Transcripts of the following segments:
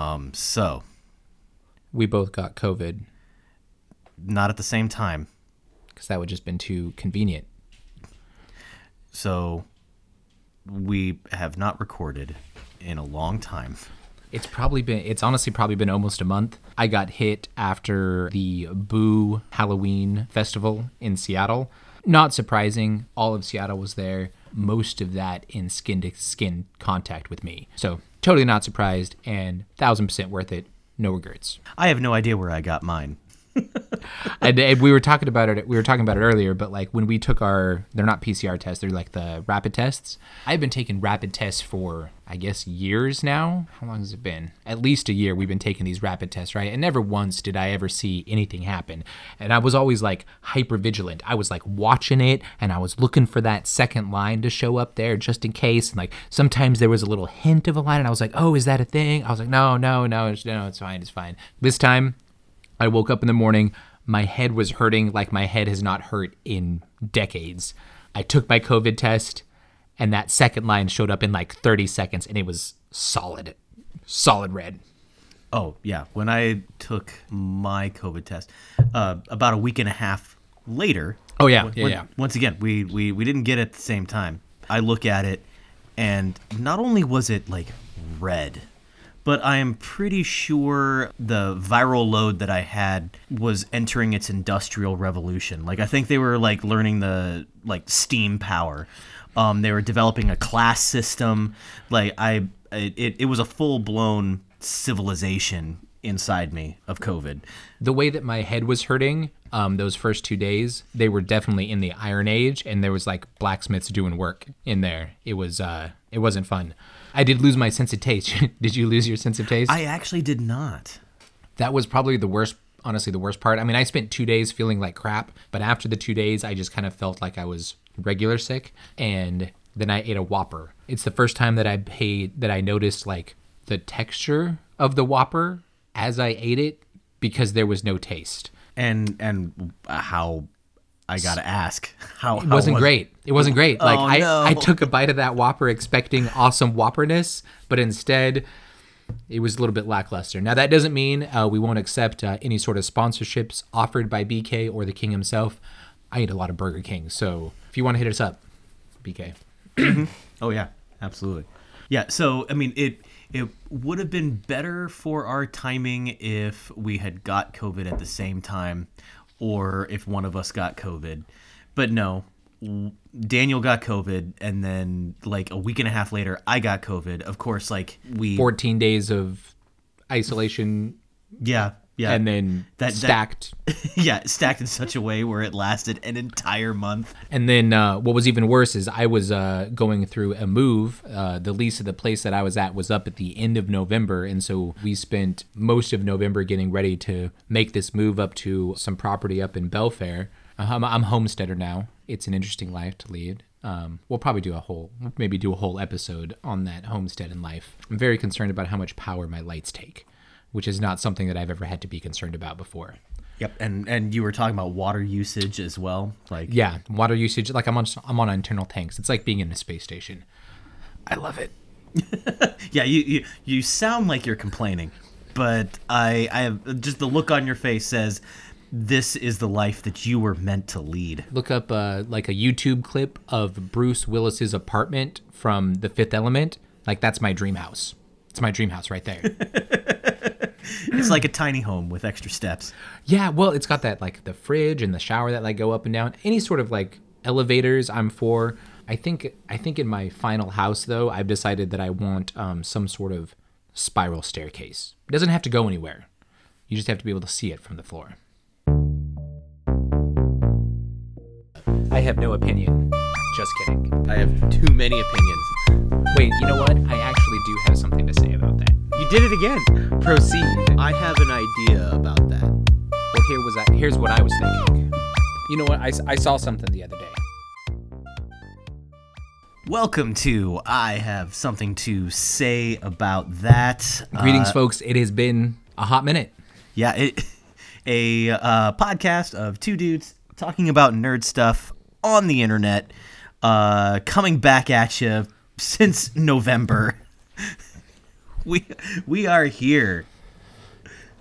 Um, so We both got COVID not at the same time. because that would just been too convenient. So we have not recorded in a long time. It's probably been, it's honestly probably been almost a month. I got hit after the Boo Halloween festival in Seattle. Not surprising, all of Seattle was there, most of that in skin to skin contact with me. So totally not surprised and thousand percent worth it. No regrets. I have no idea where I got mine. and, and we were talking about it. We were talking about it earlier, but like when we took our, they're not PCR tests. They're like the rapid tests. I've been taking rapid tests for, I guess, years now. How long has it been? At least a year. We've been taking these rapid tests, right? And never once did I ever see anything happen. And I was always like hyper vigilant. I was like watching it, and I was looking for that second line to show up there just in case. And like sometimes there was a little hint of a line, and I was like, oh, is that a thing? I was like, no, no, no, no, it's fine, it's fine. This time. I woke up in the morning. My head was hurting like my head has not hurt in decades. I took my COVID test, and that second line showed up in like 30 seconds, and it was solid, solid red. Oh yeah, when I took my COVID test, uh, about a week and a half later. Oh, yeah, when- yeah, yeah. Once again, we, we we didn't get it at the same time. I look at it, and not only was it like red, but I am pretty sure the viral load that I had was entering its industrial revolution. Like I think they were like learning the like steam power. Um, they were developing a class system. Like I, it, it was a full blown civilization inside me of COVID. The way that my head was hurting, um, those first two days, they were definitely in the Iron Age, and there was like blacksmiths doing work in there. It was, uh, it wasn't fun. I did lose my sense of taste. did you lose your sense of taste? I actually did not. that was probably the worst honestly the worst part i mean i spent two days feeling like crap but after the two days i just kind of felt like i was regular sick and then i ate a whopper it's the first time that i paid that i noticed like the texture of the whopper as i ate it because there was no taste And and uh, how I gotta ask how it wasn't great it wasn't great like Oh, I, no. I took a bite of that whopper expecting awesome whopperness but instead it was a little bit lackluster. Now that doesn't mean uh, we won't accept uh, any sort of sponsorships offered by BK or the King himself. I eat a lot of Burger King, so if you want to hit us up, BK. Oh yeah, absolutely. Yeah, so I mean it it would have been better for our timing if we had got COVID at the same time or if one of us got COVID. But no, Daniel got COVID and then like a week and a half later I got COVID. Of course like we 14 days of isolation yeah, yeah. and then That- that- stacked. yeah, stacked in such a way where it lasted an entire month. And then uh, what was even worse is I was uh, going through a move. Uh, the lease of the place that I was at was up at the end of November. And so we spent most of November getting ready to make this move up to some property up in Belfair. Uh, I'm, I'm homesteader now. It's an interesting life to lead. Um, we'll probably do a whole, maybe do a whole episode on that homestead and life. I'm very concerned about how much power my lights take, which is not something that I've ever had to be concerned about before. Yep, and and you were talking about water usage as well. Like Yeah, water usage. Like I'm on, I'm on internal tanks. It's like being in a space station. I love it. Yeah, you, you you sound like you're complaining, but I I have just the look on your face says this is the life that you were meant to lead. Look up uh, like a YouTube clip of Bruce Willis's apartment from The Fifth Element. Like that's my dream house. It's my dream house right there. It's like a tiny home with extra steps. yeah, well, it's got that like the fridge and the shower that like go up and down. Any sort of like elevators, I'm for. I think I think in my final house though, I've decided that I want um, some sort of spiral staircase. It doesn't have to go anywhere. You just have to be able to see it from the floor. I have no opinion. Just kidding. I have too many opinions. Wait, you know what? I actually do have something to say about that. You did it again. Proceed. I have an idea about that. Well, here was I, here's what I was thinking. You know what? I, I saw something the other day. Welcome to I have something to say about that. Greetings, Uh, folks. It has been a hot minute. Yeah, it, a uh, podcast of two dudes talking about nerd stuff on the internet, uh, coming back at you since November. we we are here.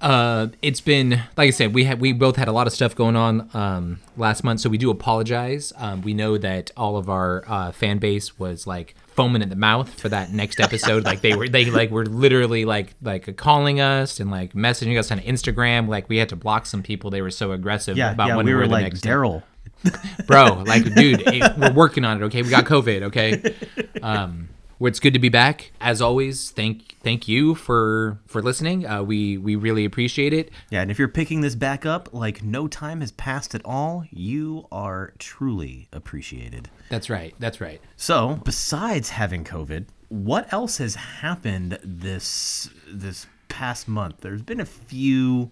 Uh, it's been like I said, we had we both had a lot of stuff going on um, last month, so we do apologize. Um, we know that all of our uh, fan base was like foaming at the mouth for that next episode. like they were they like were literally like like calling us and like messaging us on Instagram. Like we had to block some people. They were so aggressive Yeah, about yeah. when We were the like next Daryl. Bro like dude it, we're working on it okay we got covid okay um well, it's good to be back as always thank thank you for for listening uh we we really appreciate it Yeah, and if you're picking this back up, like no time has passed at all, you are truly appreciated. that's right that's right So, besides having COVID, what else has happened this this past month? There's been a few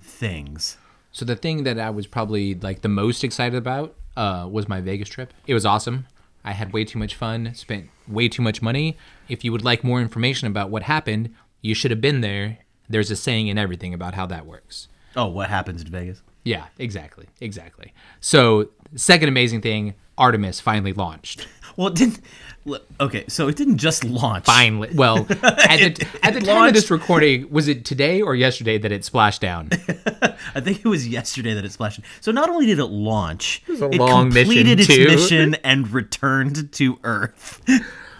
things. So the thing that i was probably like the most excited about uh was my vegas trip it was awesome i had way too much fun spent way too much money if you would like more information about what happened you should have been there there's a saying in everything about how that works Oh, what happens in Vegas? Yeah, exactly, exactly. So, second amazing thing, Artemis finally launched. Well, didn't. L- Okay, so it didn't just launch. Finally, well, at the, It- at the it time of this recording, was it today or yesterday that it splashed down? I think it was yesterday that it splashed. So not only did it launch, it, a long mission, completed its too. mission and returned to Earth.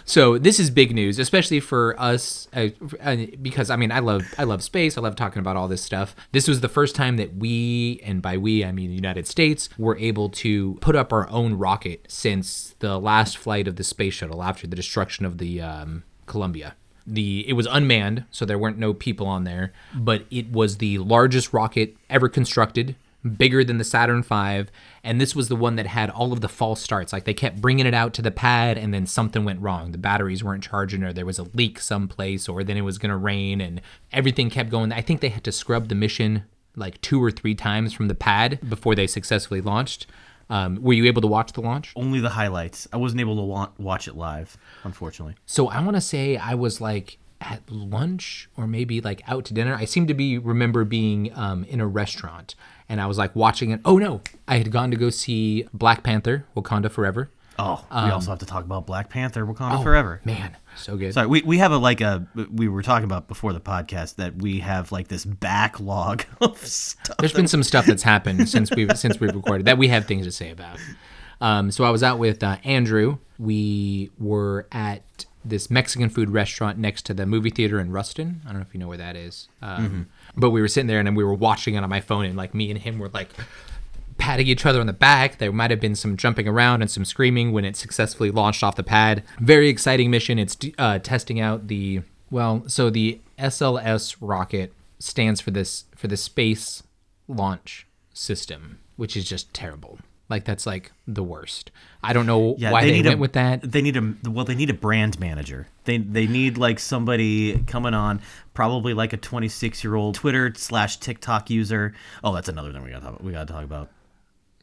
So this is big news, especially for us, uh, uh, because I mean, I love I love space. I love talking about all this stuff. This was the first time that we, and by we I mean the United States, were able to put up our own rocket since the last flight of the space shuttle after the destruction of the um, Columbia. The it was unmanned, so there weren't no people on there, but it was the largest rocket ever constructed bigger than the Saturn V, and this was the one that had all of the false starts. Like they kept bringing it out to the pad, and then something went wrong. The batteries weren't charging, or there was a leak someplace, or then it was gonna rain, and everything kept going. I think they had to scrub the mission like two or three times from the pad before they successfully launched. Um, were you able to watch the launch? Only the highlights. I wasn't able to wa- watch it live, unfortunately. So I want to say I was like at lunch or maybe like out to dinner. I seem to be remember being um, in a restaurant and I was like watching it. Oh no, I had gone to go see Black Panther: Wakanda Forever. Oh, we also have to talk about Black Panther: Wakanda Um, Oh, Forever. man, so good. Sorry, we, we have a like a we were talking about before the podcast that we have like this backlog of stuff. There's been some stuff that's happened since we've since we've recorded that we have things to say about. Um, so I was out with uh, Andrew. We were at this Mexican food restaurant next to the movie theater in Ruston. I don't know if you know where that is. Um, But we were sitting there and then we were watching it on my phone, and like me and him were like patting each other on the back. There might have been some jumping around and some screaming when it successfully launched off the pad. Very exciting mission. It's uh, testing out the well, so the SLS rocket stands for this for the space launch system, which is just terrible. Like that's like the worst. I don't know why they, need went a, with that. They need a well, they need a brand manager. They they need like somebody coming on, probably like a 26 year old Twitter slash TikTok user. Oh, that's another thing we got to talk. We got to talk about.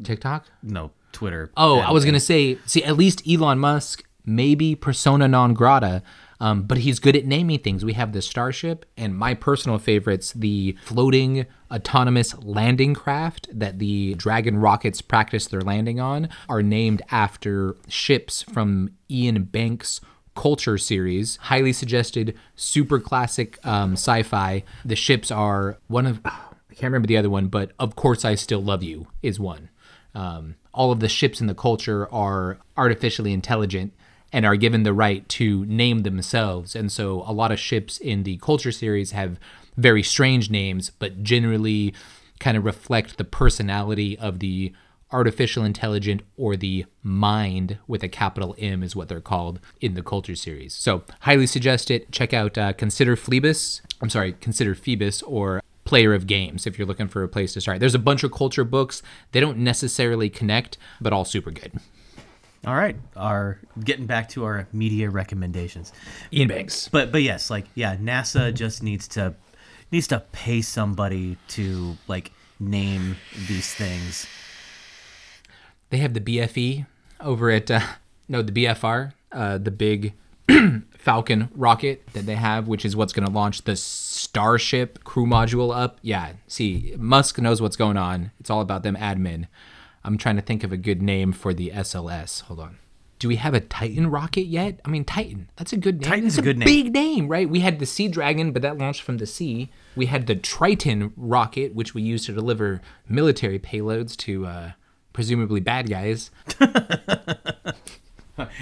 TikTok. No, Twitter. Oh, I was gonna say, see, at least Elon Musk, maybe persona non grata, um, but he's good at naming things. We have the Starship, and my personal favorites, the floating autonomous landing craft that the Dragon rockets practice their landing on, are named after ships from Iain Banks' Culture series. Highly suggested, super classic um, sci-fi. The ships are one of. I can't remember the other one, but of course I still love you is one. Um, all of the ships in the culture are artificially intelligent and are given the right to name themselves. And so a lot of ships in the culture series have very strange names, but generally kind of reflect the personality of the artificial intelligent or the mind with a capital M is what they're called in the culture series. So highly suggest it. Check out uh, Consider Phoebus. I'm sorry, Consider Phoebus or Player of Games if you're looking for a place to start. There's a bunch of culture books. They don't necessarily connect, but all super good. All right, our getting back to our media recommendations. Iain Banks. But but yes, like yeah, NASA just needs to needs to pay somebody to like name these things. They have the BFE over at uh, no the BFR, uh, the big Falcon rocket that they have, which is what's going to launch the Starship crew module up. Yeah, see, Musk knows what's going on. It's all about them admin. I'm trying to think of a good name for the SLS. Hold on. Do we have a Titan rocket yet? I mean, Titan. That's a good name. Titan's That's a good name. Big name, right? We had the Sea Dragon, but that launched from the sea. We had the Triton rocket, which we used to deliver military payloads to uh, presumably bad guys.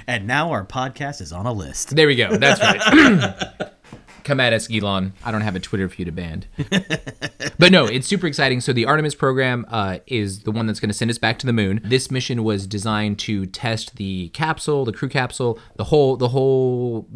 And now our podcast is on a list. There we go. That's right. Come at us, Elon. I don't have a Twitter for you to ban. but no, it's super exciting. So the Artemis program uh, is the one that's going to send us back to the moon. This mission was designed to test the capsule, the crew capsule, the whole the whole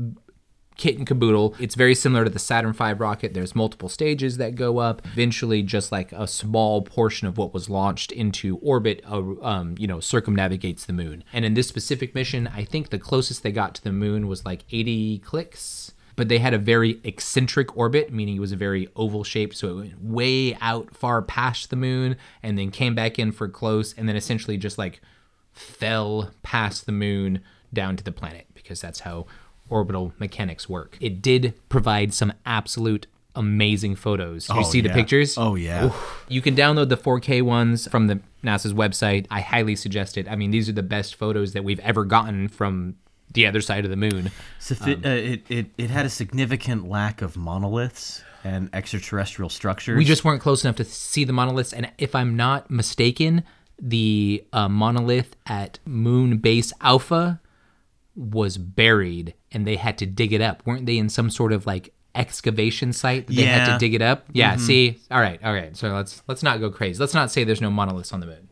kit and caboodle. It's very similar to the Saturn V rocket. There's multiple stages that go up. Eventually, just like a small portion of what was launched into orbit, uh, um, you know, circumnavigates the moon. And in this specific mission, I think the closest they got to the moon was like 80 clicks. But they had a very eccentric orbit, meaning it was a very oval shape. So it went way out far past the moon and then came back in for close and then essentially just like fell past the moon down to the planet because that's how orbital mechanics work. It did provide some absolute amazing photos. Did you Oh, see the pictures? Oh, yeah. You can download the 4K ones from the NASA's website. I highly suggest it. I mean, these are the best photos that we've ever gotten from the other side of the moon. Suffi- uh, it, it, it had a significant lack of monoliths and extraterrestrial structures. We just weren't close enough to see the monoliths. And if I'm not mistaken, the uh, monolith at Moon Base Alpha was buried and they had to dig it up. Weren't they in some sort of like excavation site that they had to dig it up? Yeah, see? All right, all right. So let's let's not go crazy. Let's not say there's no monoliths on the moon.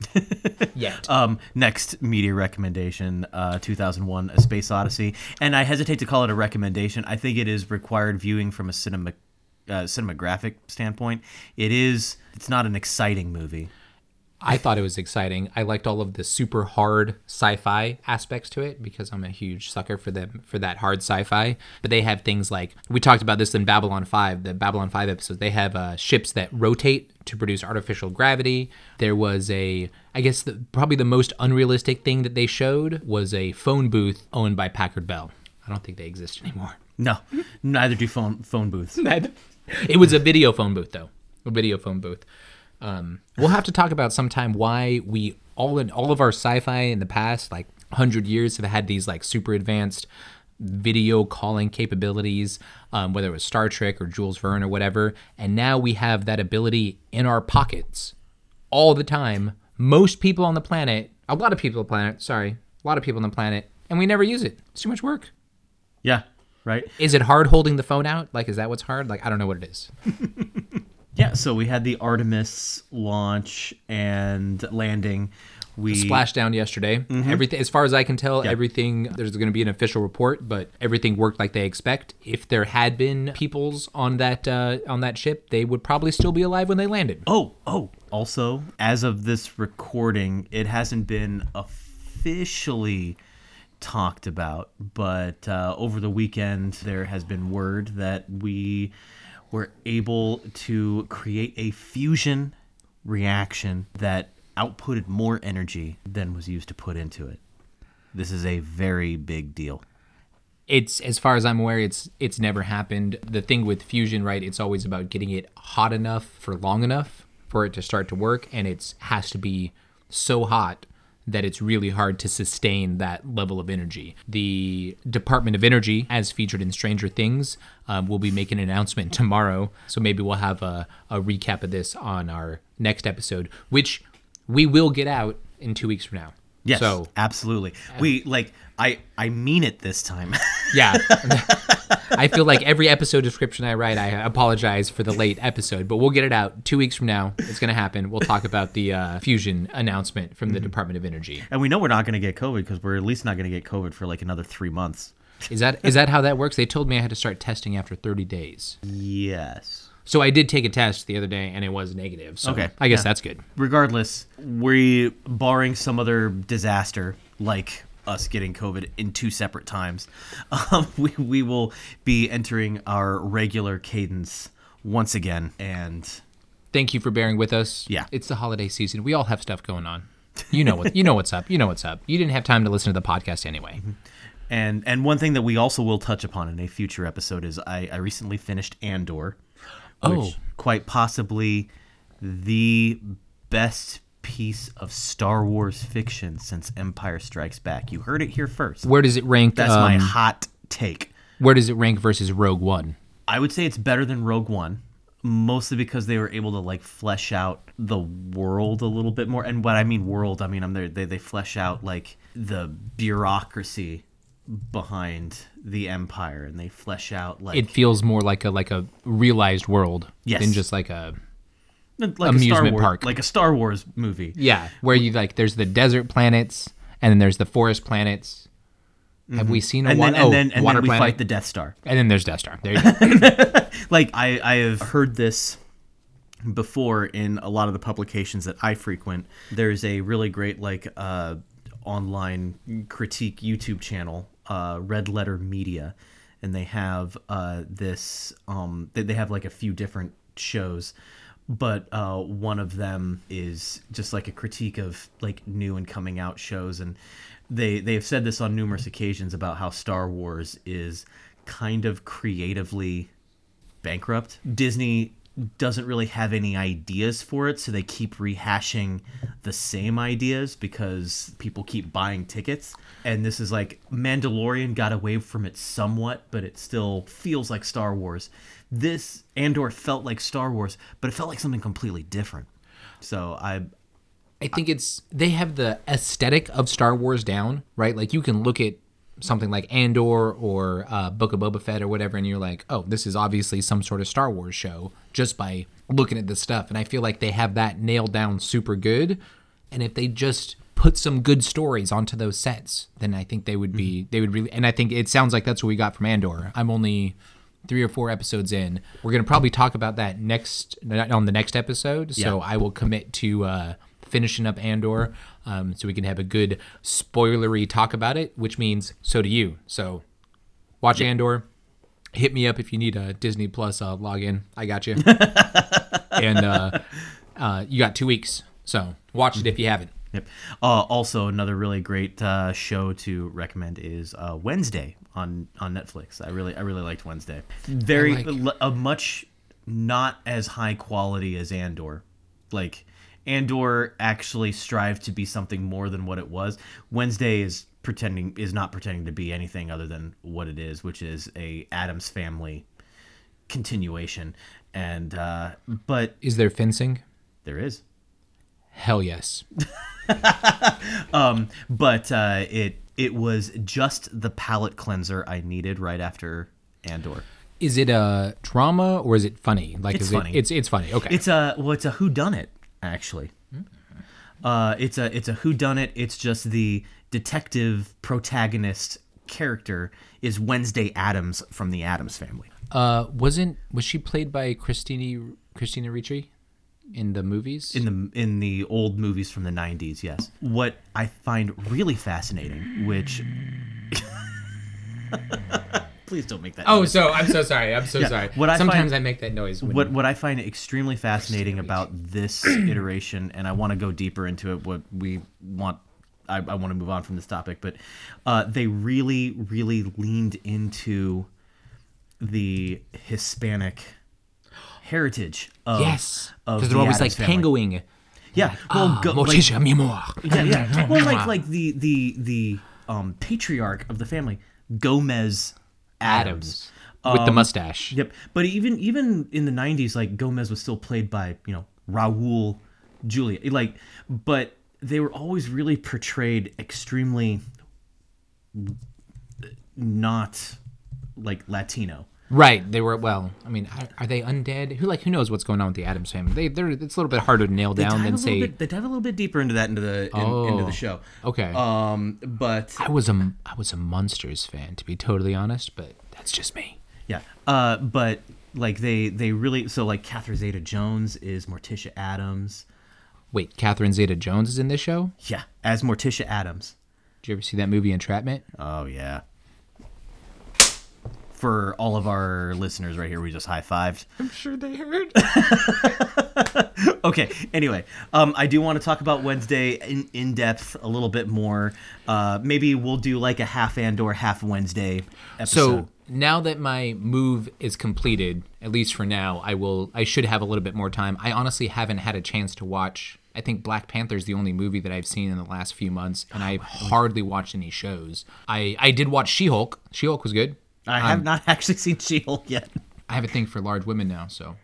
Yet. Um, next media recommendation, uh, 2001: A Space Odyssey, and I hesitate to call it a recommendation. I think it is required viewing from a cinema, uh, cinematographic standpoint. It is. It's not an exciting movie. I thought it was exciting. I liked all of the super hard sci-fi aspects to it because I'm a huge sucker for them for that hard sci-fi. But they have things like we talked about this in Babylon 5, the Babylon 5 episodes. They have uh, ships that rotate to produce artificial gravity. There was a I guess the, probably the most unrealistic thing that they showed was a phone booth owned by Packard Bell. I don't think they exist anymore. No, neither do phone phone booths. it was a video phone booth though a video phone booth um, we'll have to talk about sometime why we all in all of our sci-fi in the past like 100 years have had these like super advanced video calling capabilities um, whether it was star trek or jules verne or whatever. And now we have that ability in our pockets all the time. Most people on the planet a lot of people on the planet sorry a lot of people on the planet and we never use it. It's too much work. Yeah, right. is it hard holding the phone out? Like is that what's hard? Like i don't know what it is Yeah, so we had the Artemis launch and landing. We splashdown yesterday. Everything, as far as I can tell, everything. There's going to be an official report, but everything worked like they expect. If there had been peoples on that uh, on that ship, they would probably still be alive when they landed. Oh, oh. Also, as of this recording, it hasn't been officially talked about, but uh, over the weekend there has been word that we were able to create a fusion reaction that outputted more energy than was used to put into it. This is a very big deal. It's as far as I'm aware, it's it's never happened. The thing with fusion, right? It's always about getting it hot enough for long enough for it to start to work, and it's has to be so hot that it's really hard to sustain that level of energy. The Department of Energy, as featured in Stranger Things, um, will be making an announcement tomorrow. So maybe we'll have a, a recap of this on our next episode, which we will get out in two weeks from now. Yes, So absolutely. We like I I mean it this time. Yeah. I feel like every episode description I write, I apologize for the late episode, but we'll get it out two weeks from now. It's going to happen. We'll talk about the uh, fusion announcement from the Department of Energy. and we know we're not going to get COVID because we're at least not going to get COVID for like another three months. Is that is that how that works? They told me I had to start testing after 30 days. Yes. So I did take a test the other day and it was negative. So Okay, I guess yeah. that's good. Regardless, we barring some other disaster like us getting COVID in two separate times, um, we we will be entering our regular cadence once again. And Thank you for bearing with us. Yeah. It's the holiday season. We all have stuff going on. You know what you know what's up. You know what's up. You didn't have time to listen to the podcast anyway. and and one thing that we also will touch upon in a future episode is I, I recently finished Andor, which Oh. quite possibly the best piece of Star Wars fiction since Empire Strikes Back. You heard it here first. Where does it rank? That's my um, hot take. Where does it rank versus Rogue One? I would say it's better than Rogue One, mostly because they were able to like flesh out the world a little bit more. And what I mean world, I mean I'm there. They they flesh out like the bureaucracy behind the empire, and they flesh out like It feels more like a like a realized world Yes. than just like a like a Star amusement Wars, park. like a Star Wars movie. yeah, where you like there's the desert planets and then there's the forest planets. Have we seen a Mm-hmm. And one? then and oh, then and water then we planet. fight the Death Star. and then there's Death Star. There you go. like I, I have heard this before in a lot of the publications that I frequent. There's a really great like uh, online critique YouTube channel, uh, Red Letter Media, and they have uh, this. Um, they, they have like a few different shows. But uh, one of them is just like a critique of like new and coming out shows, and they they have said this on numerous occasions about how Star Wars is kind of creatively bankrupt. Disney doesn't really have any ideas for it, so they keep rehashing the same ideas because people keep buying tickets. And this is like Mandalorian got away from it somewhat, but it still feels like Star Wars. This Andor felt like Star Wars, but it felt like something completely different. So I I think it's they have the aesthetic of Star Wars down, right? Like you can look at something like Andor or uh, Book of Boba Fett or whatever, and you're like, oh, this is obviously some sort of Star Wars show just by looking at this stuff. And I feel like they have that nailed down super good. And if they just put some good stories onto those sets, then I think they would be they would really. And I think it sounds like that's what we got from Andor. I'm only three or four episodes in. We're gonna probably talk about that next on the next episode. So Yeah. I will commit to uh, finishing up Andor, um, so we can have a good spoilery talk about it. Which means so do you. So watch Andor. Hit me up if you need a Disney Plus uh, login. I got you. and uh, uh, you got two weeks. So watch it if you haven't. Yep. Uh, also, another really great uh, show to recommend is uh, Wednesday on on Netflix. I really I really liked Wednesday. Very like- a much not as high quality as Andor. Like Andor actually strived to be something more than what it was. Wednesday is pretending is not pretending to be anything other than what it is, which is a Addams family continuation. And uh, but Is there fencing? there is. Hell yes. um, but uh, it it was just the palate cleanser I needed right after Andor. Is it a drama or is it funny? Like It's is funny. it? It's it's funny. Okay. It's a well, it's a who done it actually. Uh, it's a it's a who done it. It's just the detective protagonist character is Wednesday Addams from the Addams family. uh, wasn't was she played by Christina Christina Ricci in the movies? in the in the old movies from the 90s yes what i find really fascinating which please don't make that oh, noise. so I'm so sorry. I'm so sorry. what I Sometimes find- I make that noise. When what what i find extremely fascinating about this iteration and i want to go deeper into it what we want i, I want to move on from this topic but uh, they really really leaned into the hispanic heritage of yes, because they're always Addams like family. tangoing. yeah well Ah, go, like, mi amor. yeah, yeah. Well, like like the the the um, patriarch of the family, Gomez Addams. Addams with the Um, mustache. Yep. But even even in the '90s, like Gomez was still played by you know Raul Julia. Like, but they were always really portrayed extremely not like Latino. Right. They were well. I mean, are, are they undead? Who like who knows what's going on with the Addams family? They they're it's a little bit harder to nail down than say. bit, they dive a little bit deeper into that into the in, into Oh. the show. Okay. Um, but I was a I was a Munsters fan to be totally honest, but that's just me. Yeah. Uh, but like they they really so like Catherine Zeta Jones is Morticia Addams. Wait, Catherine Zeta-Jones is in this show? Yeah, as Morticia Addams. Did you ever see that movie Entrapment? Oh yeah. For all of our listeners right here, we just high fived. I'm sure they heard. Okay. Anyway, um, I do want to talk about Wednesday in, in depth a little bit more. Uh, maybe we'll do like a half Andor, half Wednesday episode. So now that my move is completed, at least for now, I will. I should have a little bit more time. I honestly haven't had a chance to watch I think Black Panther is the only movie that I've seen in the last few months, and I've hardly watched any shows. I I did watch She Hulk. She Hulk was good. I have not actually seen She-Hulk yet. I have a thing for large women now, so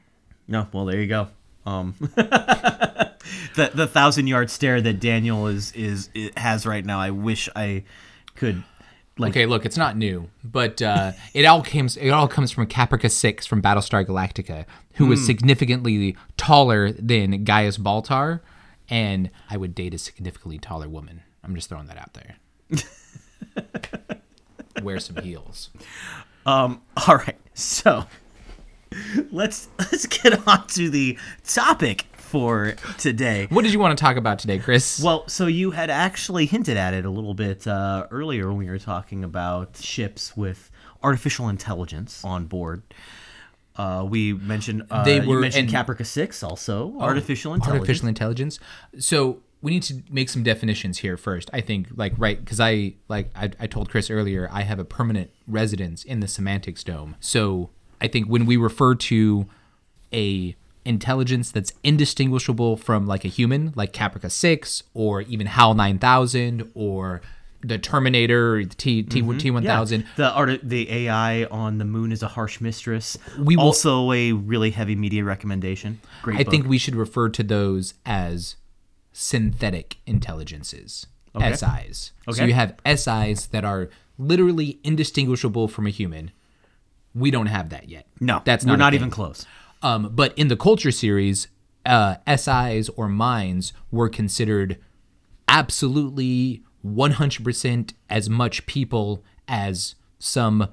No, well there you go. Um, the the thousand yard stare that Daniel is is, has right now. I wish I could. Like, Okay, look, it's not new, but uh, it all comes it all comes from Caprica Six from Battlestar Galactica, who was significantly taller than Gaius Baltar, and I would date a significantly taller woman. I'm just throwing that out there. Wear some heels. Um, all right, so let's let's get on to the topic for today. What did you want to talk about today, Chris? Well, so you had actually hinted at it a little bit uh, earlier when we were talking about ships with artificial intelligence on board. Uh, we mentioned uh, They you were- mentioned and- Oh, Caprica Six also artificial intelligence. artificial intelligence. So we need to make some definitions here first. I think, like, right, because I like I, I told Chris earlier, I have a permanent residence in the semantics dome. So I think when we refer to a intelligence that's indistinguishable from like a human, like Caprica Six, or even HAL nine thousand, or the Terminator, the T T mm-hmm. T one thousand. The art, the AI on the moon is a harsh mistress. We will- also a really heavy media recommendation. Great. I book. think we should refer to those as synthetic intelligences, SIs. Okay. So you have SIs that are literally indistinguishable from a human. We don't have that yet. no, that's we're not, not thing. even close. Um, but in the culture series, uh, SIs or minds were considered absolutely 100% as much people as some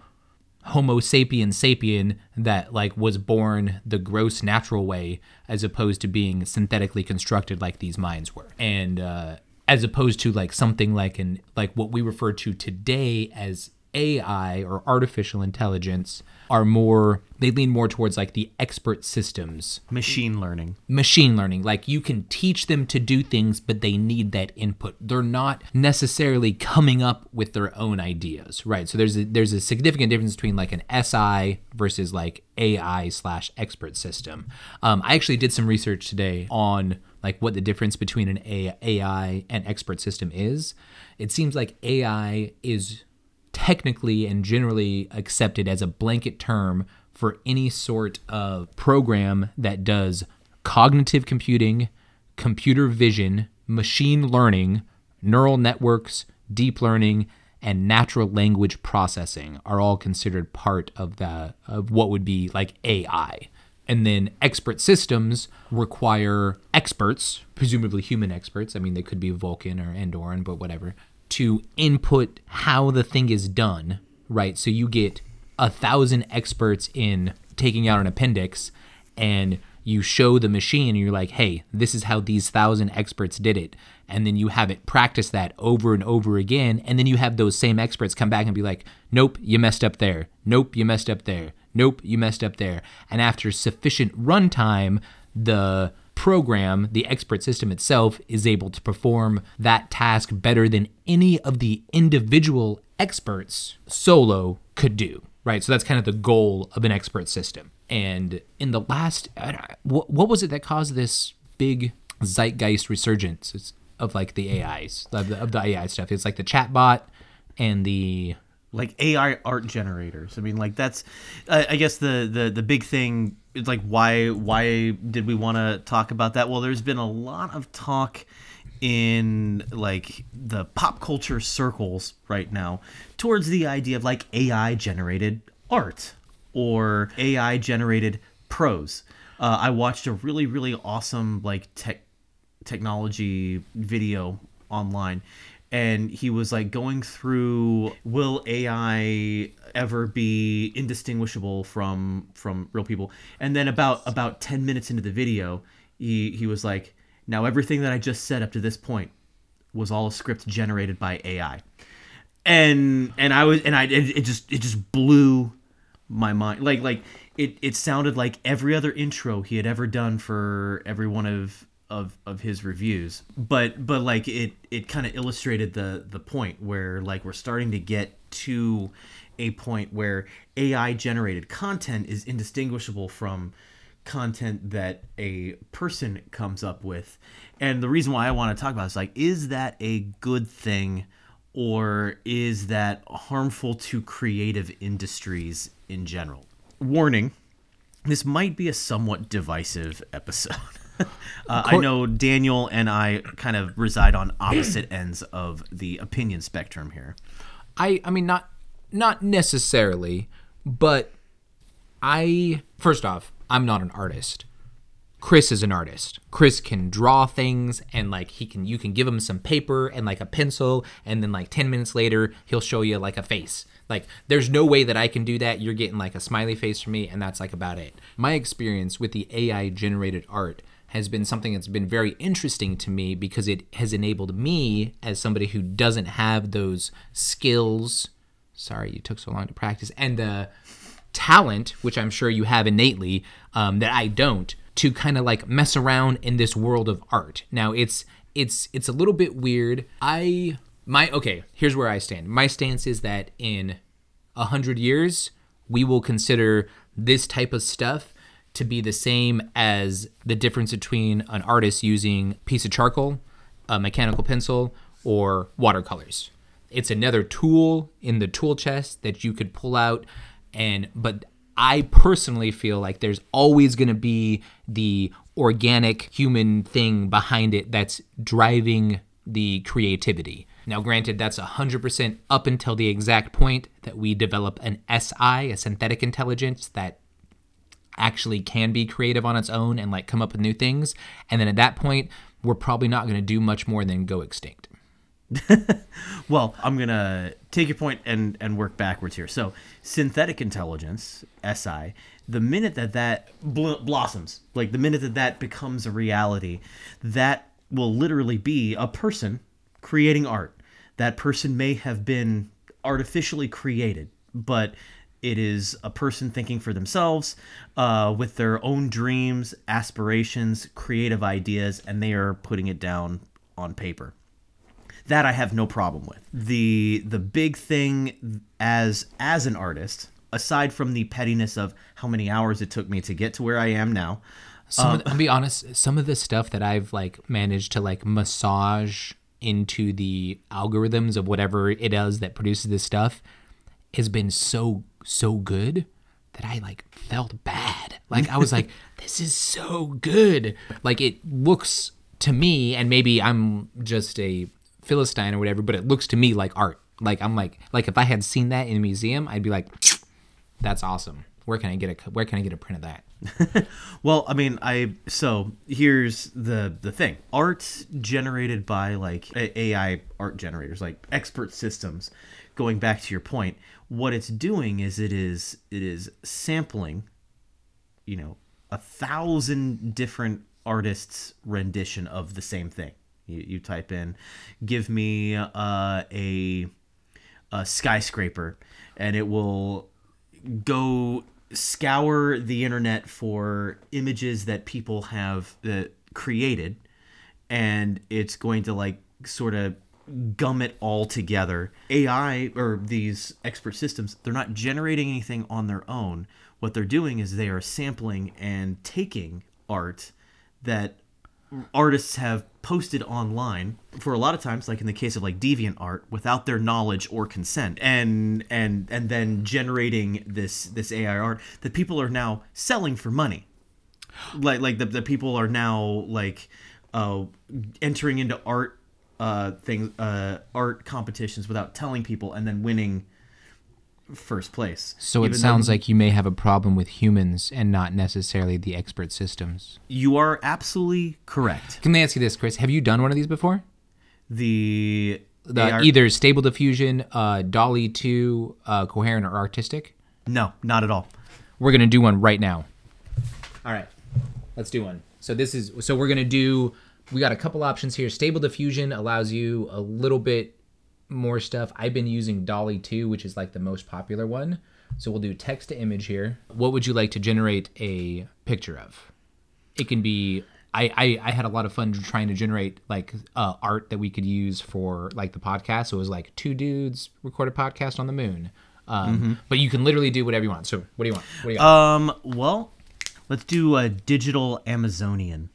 Homo sapien sapien that like was born the gross natural way, as opposed to being synthetically constructed like these minds were, and uh, as opposed to like something like an like what we refer to today as AI or artificial intelligence are more they lean more towards like the expert systems. Machine learning. machine learning. Like you can teach them to do things but they need that input. They're not necessarily coming up with their own ideas right? So there's a there's a significant difference between like an si versus like ai slash expert system. Um, i actually did some research today on like what the difference between an A- ai and expert system is. It seems like ai is technically and generally accepted as a blanket term for any sort of program that does cognitive computing, computer vision, machine learning, neural networks, deep learning, and natural language processing are all considered part of the of what would be like AI. And then expert systems require experts, presumably human experts. I mean, they could be Vulcan or Andoran, but whatever, to input how the thing is done, right? So you get a thousand experts in taking out an appendix and you show the machine and you're like, hey, this is how these thousand experts did it. And then you have it practice that over and over again. And then you have those same experts come back and be like, nope, you messed up there. Nope, you messed up there. Nope, you messed up there. And after sufficient runtime, the program, the expert system itself, is able to perform that task better than any of the individual experts solo could do. Right. So that's kind of the goal of an expert system. And in the last, what, what was it that caused this big zeitgeist resurgence of like the AIs, of the, of the AI stuff? It's like the chatbot and the like AI art generators. I mean, like that's, I, I guess the, the the big thing is like why why did we want to talk about that? Well, there's been a lot of talk in like the pop culture circles right now towards the idea of like AI generated art or AI generated prose. Uh, I watched a really really awesome like tech technology video online and he was like going through will ai ever be indistinguishable from from real people? And then about about 10 minutes into the video he he was like now everything that i just said up to this point was all a script generated by ai and and i was and i it, it just it just blew my mind. Like like it it sounded like every other intro he had ever done for every one of of of his reviews but but like it it kind of illustrated the the point where like we're starting to get to a point where ai generated content is indistinguishable from content that a person comes up with. And the reason why I want to talk about it is like, is that a good thing or is that harmful to creative industries in general? Warning this might be a somewhat divisive episode. uh, I know Daniel and I kind of reside on opposite ends of the opinion spectrum here. I I mean not not necessarily, but I first off, I'm not an artist. Chris is an artist. Chris can draw things and like he can you can give him some paper and like a pencil and then like 10 minutes later he'll show you like a face. Like there's no way that I can do that. You're getting like a smiley face from me and that's like about it. My experience with the AI generated art has been something that's been very interesting to me because it has enabled me as somebody who doesn't have those skills. Sorry you took so long to practice. And the talent which i'm sure you have innately um, that i don't to kind of like mess around in this world of art. Now it's it's it's a little bit weird. I my okay here's where i stand. My stance is that in a hundred years we will consider this type of stuff to be the same as the difference between an artist using a piece of charcoal a mechanical pencil or watercolors it's another tool in the tool chest that you could pull out and but I personally feel like there's always going to be the organic human thing behind it that's driving the creativity. Now, granted, that's 100% up until the exact point that we develop an SI, a synthetic intelligence that actually can be creative on its own and like come up with new things. And then at that point, we're probably not going to do much more than go extinct. Well, I'm gonna take your point and and work backwards here. So, synthetic intelligence (SI), the minute that that bl- blossoms, like the minute that that becomes a reality, that will literally be a person creating art. That person may have been artificially created, but it is a person thinking for themselves uh, with their own dreams, aspirations, creative ideas, and they are putting it down on paper that I have no problem with. The the big thing as as an artist, aside from the pettiness of how many hours it took me to get to where I am now, Some of the, I'll be honest, some of the stuff that I've like managed to like massage into the algorithms of whatever it is that produces this stuff has been so so good that I like felt bad. Like I was like, this is so good. Like it looks to me, and maybe I'm just a philistine or whatever, but it looks to me like art. Like I'm like like if I had seen that in a museum, I'd be like, that's awesome. Where can I get a where can I get a print of that? Well, I mean, I so here's the the thing: art generated by like AI art generators, like expert systems. Going back to your point, what it's doing is it is it is sampling, you know, a thousand different artists' rendition of the same thing. You, you type in, give me uh, a a skyscraper, and it will go scour the internet for images that people have uh, created and it's going to like sort of gum it all together. Ai or these expert systems they're not generating anything on their own. What they're doing is they are sampling and taking art that artists have posted online for a lot of times like in the case of like DeviantArt without their knowledge or consent. And and and then generating this this ai art that people are now selling for money. Like like the, the people are now like uh entering into art uh things uh art competitions without telling people and then winning first place So it Even though sounds like you may have a problem with humans and not necessarily the expert systems. you are absolutely correct Can I ask you this, Chris? Have you done one of these before? the, The, either Stable Diffusion, uh, DALL-E 2, uh, Coherent, or Artistic? no not at all We're gonna do one right now. All right, let's do one. So this is so we're gonna do. We got a couple options here. Stable Diffusion allows you a little bit more stuff. I've been using DALL-E 2, which is like the most popular one. So we'll do text to image here. What would you like to generate a picture of? It can be. I, I, I had a lot of fun trying to generate like uh, art that we could use for like the podcast. So it was like two dudes record a podcast on the moon. Um, But you can literally do whatever you want. So what do you want? What do you? Um, well, Let's do a digital Amazonian.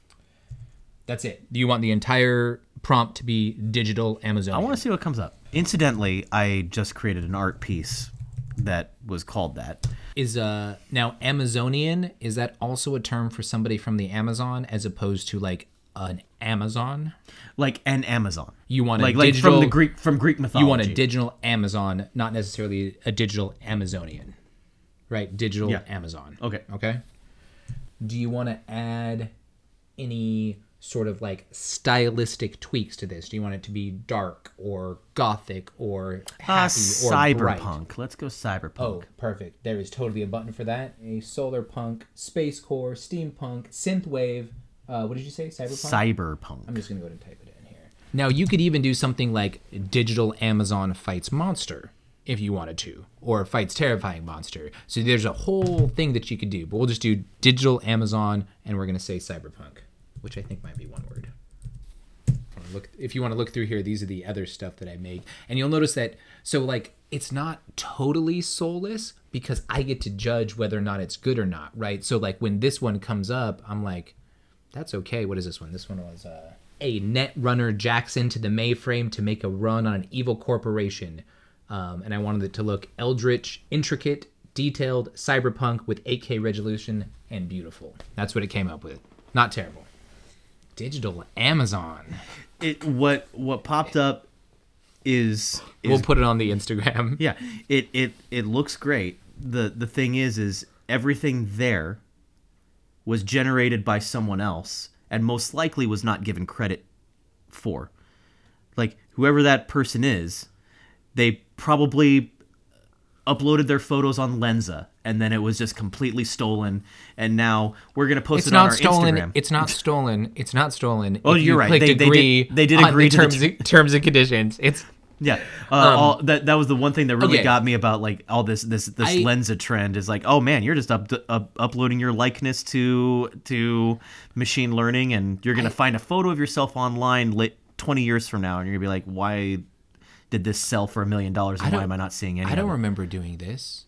That's it. Do you want the entire prompt to be digital Amazon? I want to see what comes up. Incidentally, I just created an art piece that was called that. Is uh now Amazonian is that also a term for somebody from the Amazon as opposed to like an Amazon? Like an Amazon. You want a like like digital from the Greek from Greek mythology. You want a digital Amazon, not necessarily a digital Amazonian. Right? Digital Yeah. Amazon. Okay. Okay. Do you want to add any sort of like stylistic tweaks to this? Do you want it to be dark or gothic or Uh, happy or bright? cyberpunk. Let's go cyberpunk. Oh, perfect. There is totally a button for that. A solar punk, space core, steampunk, synthwave. Uh, what did you say? Cyberpunk? Cyberpunk. I'm just gonna go ahead and type it in here. Now you could even do something like digital Amazon fights monster if you wanted to, or fights terrifying monster. So there's a whole thing that you could do. But we'll just do digital Amazon, and we're gonna say cyberpunk, which I think might be one word. Look, if you want to look through here, these are the other stuff that I make, and you'll notice that. So like, it's not totally soulless because I get to judge whether or not it's good or not, right? So like, when this one comes up, I'm like, that's okay. What is this one? This one was uh, a net runner jacks into the mainframe to make a run on an evil corporation. Um, and I wanted it to look eldritch, intricate, detailed, cyberpunk with 8K resolution and beautiful. That's what it came up with. Not terrible. Digital Amazon. It what what popped up is is We'll put it on the Instagram. yeah. It it it looks great. The the thing is is everything there was generated by someone else and most likely was not given credit for. Like whoever that person is, they probably uploaded their photos on Lensa and then it was just completely stolen and now we're going to post It's it on our stolen. Instagram. It's not stolen. It's not stolen. Oh, if you you're right. They- they did- agree they did agree the to the terms, and- terms and conditions. It's Yeah, uh, all, that that was the one thing that really Okay. got me about like all this this this I- Lensa trend is like, oh man, you're just up, up uploading your likeness to to machine learning, and you're gonna find a photo of yourself online lit 20 years from now, and you're gonna be like, why did this sell for a million dollars, and why am I not seeing any? I don't remember doing this.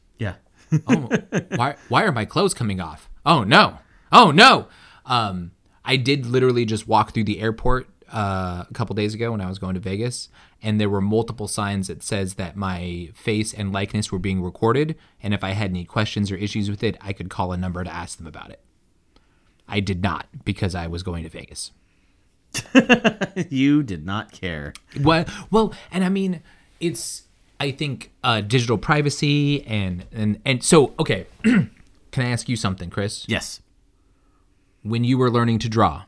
Oh, why why are my clothes coming off? Oh no. Oh no. Um I did literally just walk through the airport uh, a couple days ago when I was going to Vegas and there were multiple signs that says that my face and likeness were being recorded and if I had any questions or issues with it, I could call a number to ask them about it. I did not because I was going to Vegas. you did not care. Well, well, and I mean, it's I think uh, digital privacy and and and so okay. Can I ask you something, Chris? Yes, when you were learning to draw,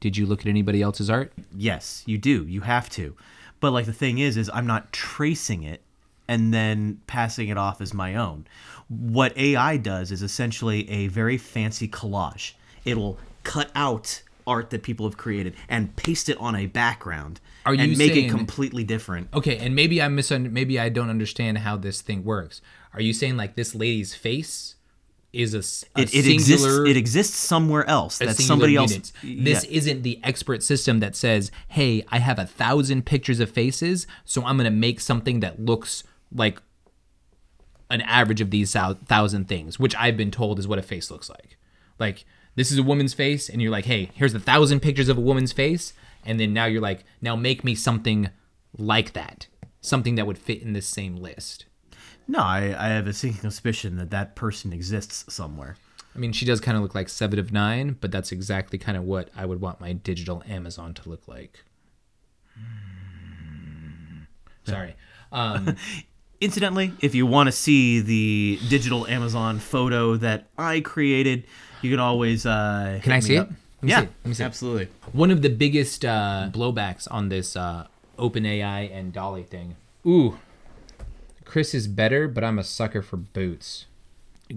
did you look at anybody else's art? yes, you do. You have to. But like the thing is, is I'm not tracing it and then passing it off as my own. What AI does is essentially a very fancy collage. It'll cut out art that people have created and paste it on a background Are and make saying- it completely different. Okay, and maybe I'm misun- maybe I don't understand how this thing works. Are you saying like this lady's face is a It, it exists. singular It exists somewhere else. a That somebody else. This Yeah. isn't the expert system that says, "Hey, I have a thousand pictures of faces, so I'm gonna make something that looks like an average of these thousand things," which I've been told is what a face looks like. Like this is a woman's face, and you're like, "Hey, here's a thousand pictures of a woman's face," and then now you're like, "Now make me something like that, something that would fit in this same list." No, I, I have a sinking suspicion that that person exists somewhere. I mean, she does kind of look like Seven of Nine, but that's exactly kind of what I would want my digital Amazon to look like. Sorry. Um, Incidentally, if you want to see the digital Amazon photo that I created, you can always. Uh, Can I see it? Let me yeah, see it. Let me see it. absolutely. one of the biggest uh, blowbacks on this uh, OpenAI and DALL-E thing. Ooh, Chris is better, but I'm a sucker for boots.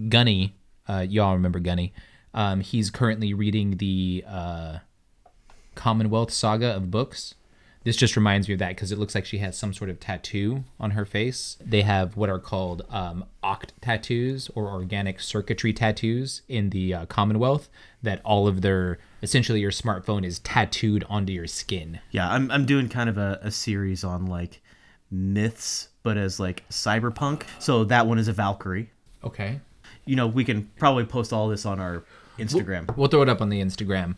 Gunny, uh, y'all remember Gunny? Um, he's currently reading the uh, Commonwealth saga of books. This just reminds me of that because it looks like she has some sort of tattoo on her face. They have what are called um, oct tattoos or organic circuitry tattoos in the uh, Commonwealth. That all of their essentially your smartphone is tattooed onto your skin. Yeah, I'm, I'm doing kind of a, a series on like myths, but as like cyberpunk. So that one is a Valkyrie. Okay. you know, we can probably post all this on our Instagram. We'll throw it up on the Instagram.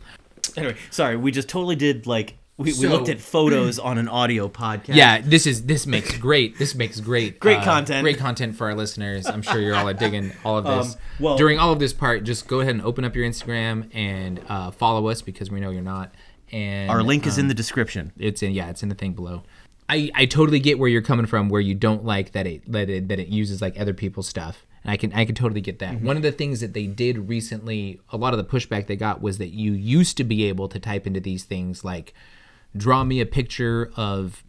Anyway, sorry, we just totally did like we, we looked at photos on an audio podcast. Yeah, this is this makes great. This makes great, uh, Great content. Great content for our listeners. I'm sure you're all digging all of this. Um, well- During all of this part, just go ahead and open up your Instagram and uh, follow us because we know you're not. And Our link is um, in the description. it's in yeah, it's in the thing below. I, I totally get where you're coming from, where you don't like that it that it that it uses like other people's stuff. And I can I can totally get that. One of the things that they did recently, a lot of the pushback they got was that you used to be able to type into these things like, draw me a picture of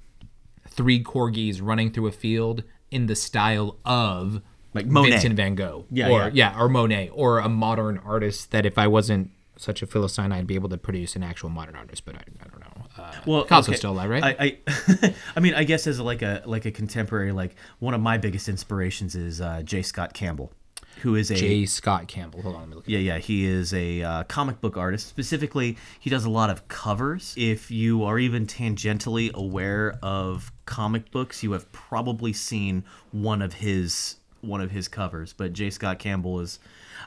three corgis running through a field in the style of Like Monet. Vincent Van Gogh, Yeah, or yeah. or Monet, or a modern artist that if I wasn't such a philistine, I'd be able to produce an actual modern artist. But I, I don't know. Uh, Well, Picasso's okay. still alive, right? I, I, I mean, I guess as like a like a contemporary, like one of my biggest inspirations is uh, J. Scott Campbell, who is a J. Scott Campbell. Hold on, let me look. Yeah, yeah, he is a uh, comic book artist. Specifically, he does a lot of covers. If you are even tangentially aware of comic books, you have probably seen one of his one of his covers. But J. Scott Campbell is.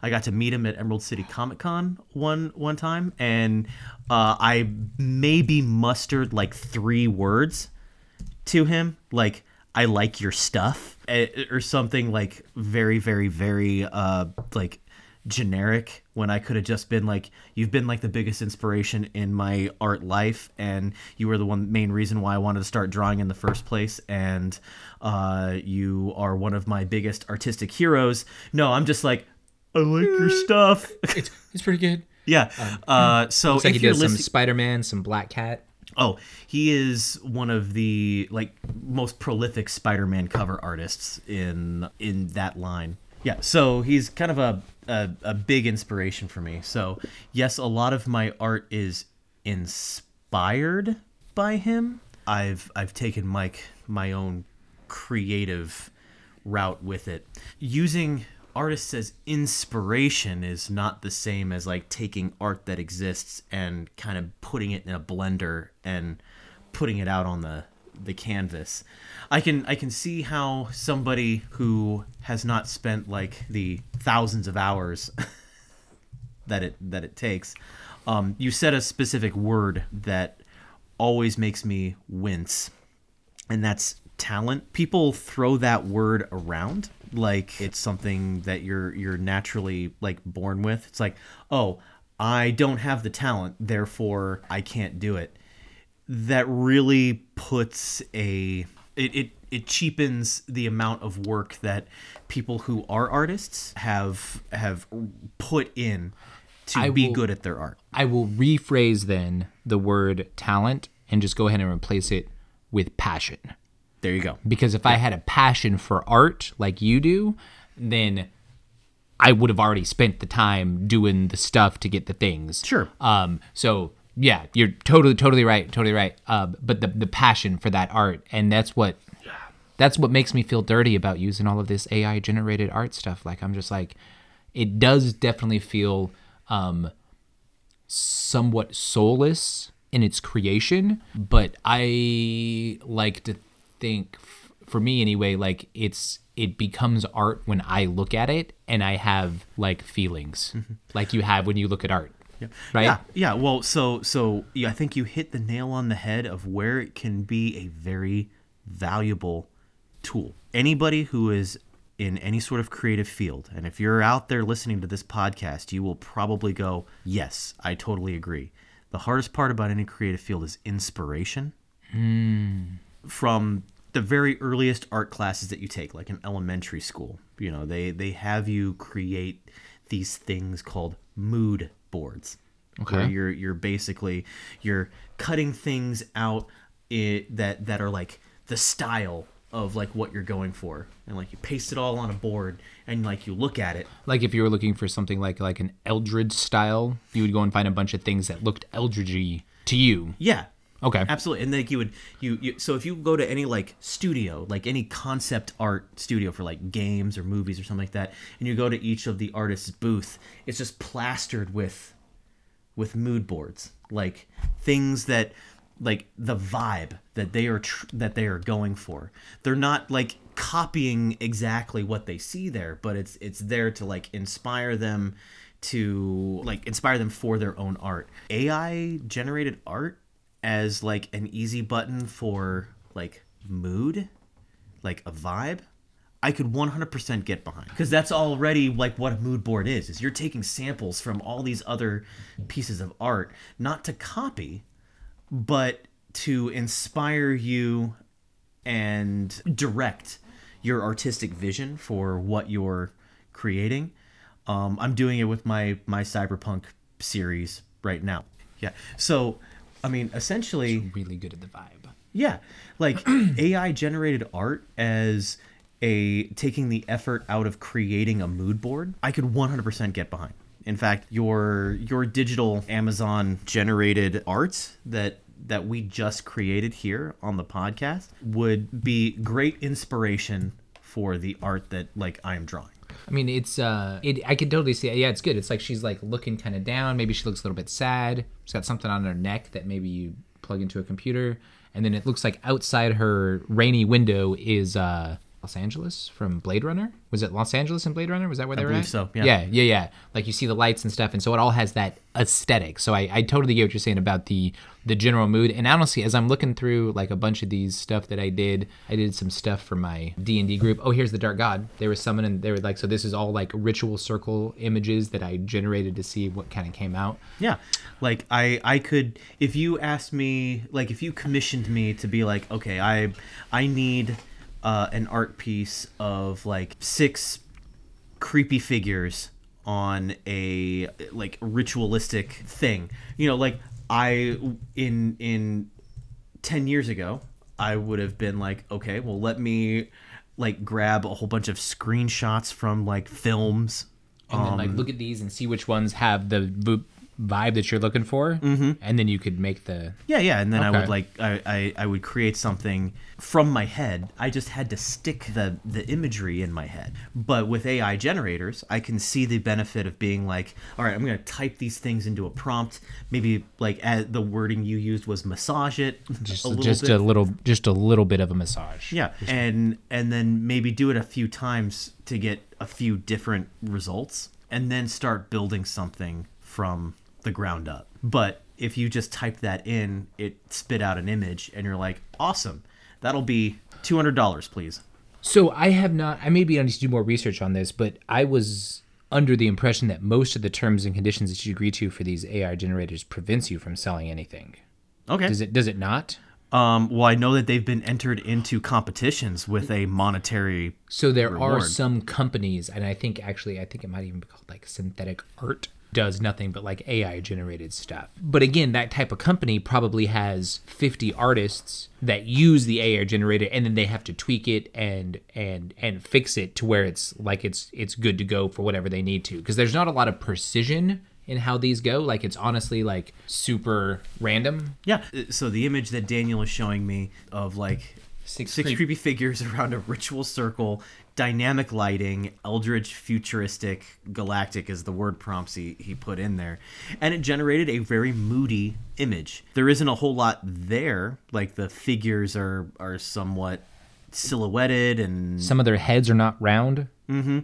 I got to meet him at Emerald City Comic Con one one time, and uh, I maybe mustered like three words to him like i like your stuff or something like very very very uh like generic when i could have just been like you've been like the biggest inspiration in my art life and you were the one main reason why i wanted to start drawing in the first place and uh you are one of my biggest artistic heroes no i'm just like i like your stuff It's, it's pretty good. yeah uh so Looks like if he you're did some Spider Man, some Black Cat. Oh, he is one of the like most prolific Spider-Man cover artists in in that line. Yeah, so he's kind of a, a a big inspiration for me. So yes, a lot of my art is inspired by him. I've I've taken Mike my own creative route with it. Using artists as inspiration is not the same as like taking art that exists and kind of putting it in a blender and putting it out on the the canvas. I can I can see how somebody who has not spent like the thousands of hours that it that it takes. Um, you said a specific word that always makes me wince, and that's talent. People throw that word around like it's something that you're you're naturally like born with. It's like, oh, I don't have the talent, therefore I can't do it. That really puts a it, it it cheapens the amount of work that people who are artists have have put in to I be will- good at their art. I will rephrase then the word talent and just go ahead and replace it with passion. There you go. Because if I had a passion for art like you do, then I would have already spent the time doing the stuff to get the things. Sure. Um. So yeah, you're totally, totally right, totally right. Uh, but the the passion for that art, and that's what that's what makes me feel dirty about using all of this AI generated art stuff. Like I'm just like, it does definitely feel um, somewhat soulless in its creation, but I like to think, f- for me anyway, like it's it becomes art when I look at it and I have like feelings, mm-hmm. like you have when you look at art. Right? Yeah, yeah. Well, so so yeah, I think you hit the nail on the head of where it can be a very valuable tool. Anybody who is in any sort of creative field, and if you're out there listening to this podcast, you will probably go, "Yes, I totally agree." The hardest part about any creative field is inspiration. Hmm. From the very earliest art classes that you take, like in elementary school, you know, they they have you create these things called mood boards. Okay. Where you're you're basically you're cutting things out i that that are like the style of like what you're going for, and like you paste it all on a board, and like you look at it. Like if you were looking for something like like an eldritch style, you would go and find a bunch of things that looked eldritchy to you. Yeah, Okay. absolutely. And like you would you, you so if you go to any like studio, like any concept art studio for like games or movies or something like that, and you go to each of the artist's booth, it's just plastered with with mood boards, like things that like the vibe that they are tr- that they are going for. They're not like copying exactly what they see there, but it's it's there to like inspire them to like inspire them for their own art. AI generated art as like an easy button for like mood, like a vibe. I could 100% get behind because that's already like what a mood board is. Is you're taking samples from all these other pieces of art, not to copy, but to inspire you and direct your artistic vision for what you're creating. Um, I'm doing it with my my cyberpunk series right now. Yeah. So, I mean, essentially, Really good at the vibe. yeah, like AI generated art as a taking the effort out of creating a mood board. I could 100% get behind. In fact, your your digital Amazon generated art that that we just created here on the podcast would be great inspiration for the art that like I am drawing. I mean, it's uh, it. I can totally see. It. Yeah, it's good. It's like she's like looking kind of down. Maybe she looks a little bit sad. She's got something on her neck that maybe you plug into a computer, and then it looks like outside her rainy window is uh Los Angeles from Blade Runner. Was it Los Angeles in Blade Runner? Was that where they were believe at? so, yeah. yeah, yeah, yeah. Like you see the lights and stuff, and so it all has that aesthetic. So I, I totally get what you're saying about the the general mood. And honestly, as I'm looking through like a bunch of these stuff that I did, I did some stuff for my D and D group. Oh, here's the Dark God. They were summoning. They were like, so this is all like ritual circle images that I generated to see what kind of came out. Yeah. Like I I could if you asked me like if you commissioned me to be like, okay, I I need uh, an art piece of like six creepy figures on a like ritualistic thing. You know, like I in in 10 years ago, I would have been like, okay, well let me like grab a whole bunch of screenshots from like films And then like look at these and see which ones have the vibe that you're looking for, mm-hmm. and then you could make the Yeah, yeah, and then I would like I, I I would create something from my head. I just had to stick the the imagery in my head. But with AI generators, I can see the benefit of being like, all right, I'm going to type these things into a prompt. Maybe like the wording you used was massage it just a little just bit. a little just a little bit of a massage. yeah, and and then maybe do it a few times to get a few different results, and then start building something from the ground up. But if you just type that in, it spit out an image, and you're like, awesome, that'll be two hundred dollars, please. So I have not. I maybe I need to do more research on this, but I was under the impression that most of the terms and conditions that you agree to for these AI generators prevents you from selling anything. Okay. Does it? Does it not? Um, well, I know that they've been entered into competitions with a monetary. So there are some companies, and I think actually, I think it might even be called like synthetic art does nothing but like AI generated stuff. But again, that type of company probably has 50 artists that use the AI generator and then they have to tweak it and and and fix it to where it's like it's it's good to go for whatever they need to because there's not a lot of precision in how these go like it's honestly like super random Yeah. uh, So the image that Daniel is showing me of like Six six, creep- creepy figures around a ritual circle, dynamic lighting, eldritch, futuristic, galactic is the word prompts he, he put in there. And it generated a very moody image. There isn't a whole lot there. Like the figures are are somewhat silhouetted and some of their heads are not round mm-hmm.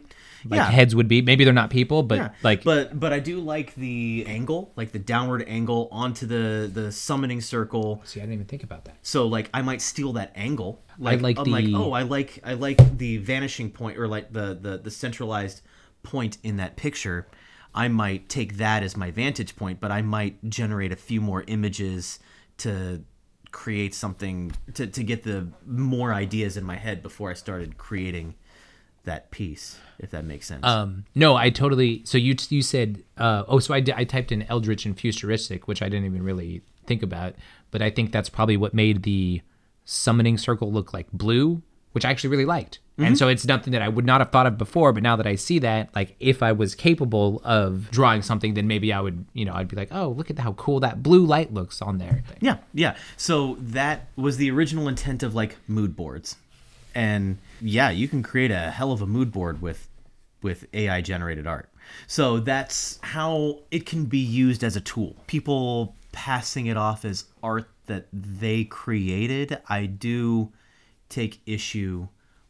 like Yeah. heads would be maybe they're not people but Yeah, like but but I do like the angle, like the downward angle onto the the summoning circle. see i didn't even think about that So like I might steal that angle. Like, like I'm like, oh, I like I like the vanishing point or like the the the centralized point in that picture. I might take that as my vantage point, but I might generate a few more images to create something to to get the more ideas in my head before I started creating that piece, if that makes sense. Um, no, I totally. So you you said, uh, oh, so I, I typed in Eldritch and Futuristic, which I didn't even really think about, but I think that's probably what made the summoning circle look like blue, which I actually really liked. And so it's nothing that I would not have thought of before, but now that I see that, like if I was capable of drawing something, then maybe I would, you know, I'd be like, oh, look at how cool that blue light looks on there. Yeah, yeah. So that was the original intent of like mood boards. And yeah, you can create a hell of a mood board with with AI generated art. So that's how it can be used as a tool. People passing it off as art that they created, I do take issue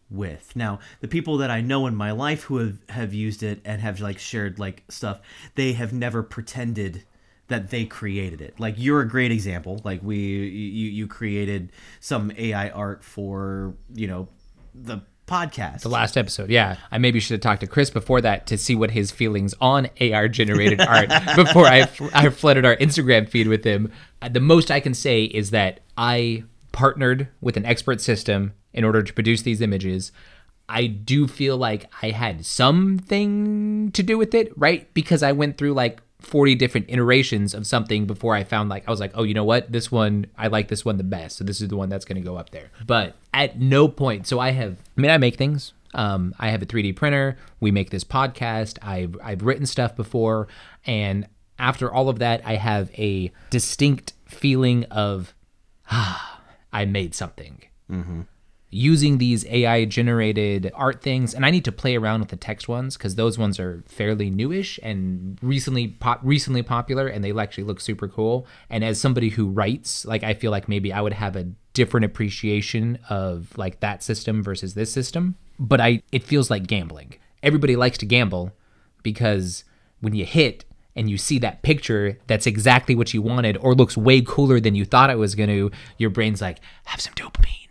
with. Now, the people that I know in my life who have, have used it and have like shared like stuff, they have never pretended that they created it. Like you're a great example. Like we you you created some AI art for, you know, the podcast. The last episode, yeah. I maybe should have talked to Chris before that to see what his feelings on AI generated art before I, I flooded our Instagram feed with him. Uh, the most I can say is that I partnered with an expert system in order to produce these images. I do feel like I had something to do with it, right? Because I went through like 40 different iterations of something before I found like I was like, "Oh, you know what? This one I like this one the best. So this is the one that's going to go up there." But at no point, so I have I mean, I make things. Um, I have a 3D printer. We make this podcast. I've I've written stuff before and after all of that, I have a distinct feeling of ah, I made something. Mm-hmm using these AI generated art things, and I need to play around with the text ones because those ones are fairly newish and recently pop recently popular, and they actually look super cool. And as somebody who writes, like I feel like maybe I would have a different appreciation of like that system versus this system. But I it feels like gambling. Everybody likes to gamble because when you hit and you see that picture that's exactly what you wanted or looks way cooler than you thought it was going to, your brain's like, have some dopamine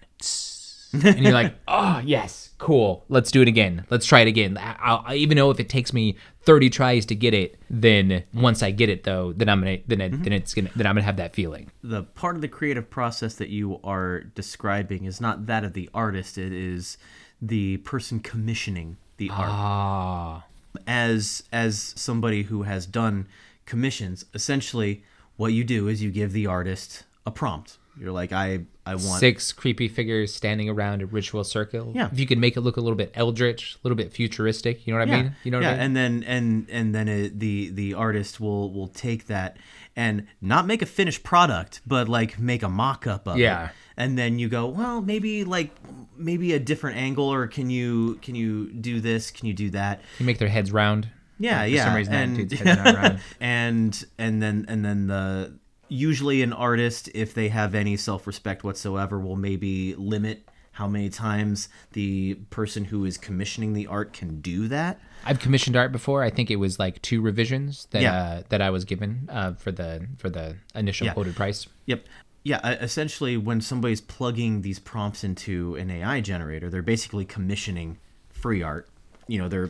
and you're like, oh yes, cool. Let's do it again. Let's try it again. I'll, I, even though if it takes me 30 tries to get it, then once I get it though, then I'm gonna then mm-hmm. then it's gonna then I'm gonna have that feeling. The part of the creative process that you are describing is not that of the artist. It is the person commissioning the art. Ah. As as somebody who has done commissions, essentially what you do is you give the artist a prompt you're like, I, I want six creepy figures standing around a ritual circle. Yeah. If you could make it look a little bit eldritch, a little bit futuristic, you know what yeah. I mean? You know what yeah. I mean? And then and and then it, the the artist will will take that and not make a finished product, but like make a mock-up of yeah. it. And then you go, well, maybe like maybe a different angle, or can you can you do this? Can you do that? Can you make their heads round. Yeah, yeah. some reason, and, and and then and then the usually an artist if they have any self-respect whatsoever will maybe limit how many times the person who is commissioning the art can do that i've commissioned art before i think it was like two revisions that Yeah. uh, that i was given uh, for the for the initial Yeah. quoted price Yep. Yeah, essentially when somebody's plugging these prompts into an AI generator, they're basically commissioning free art. You know, they're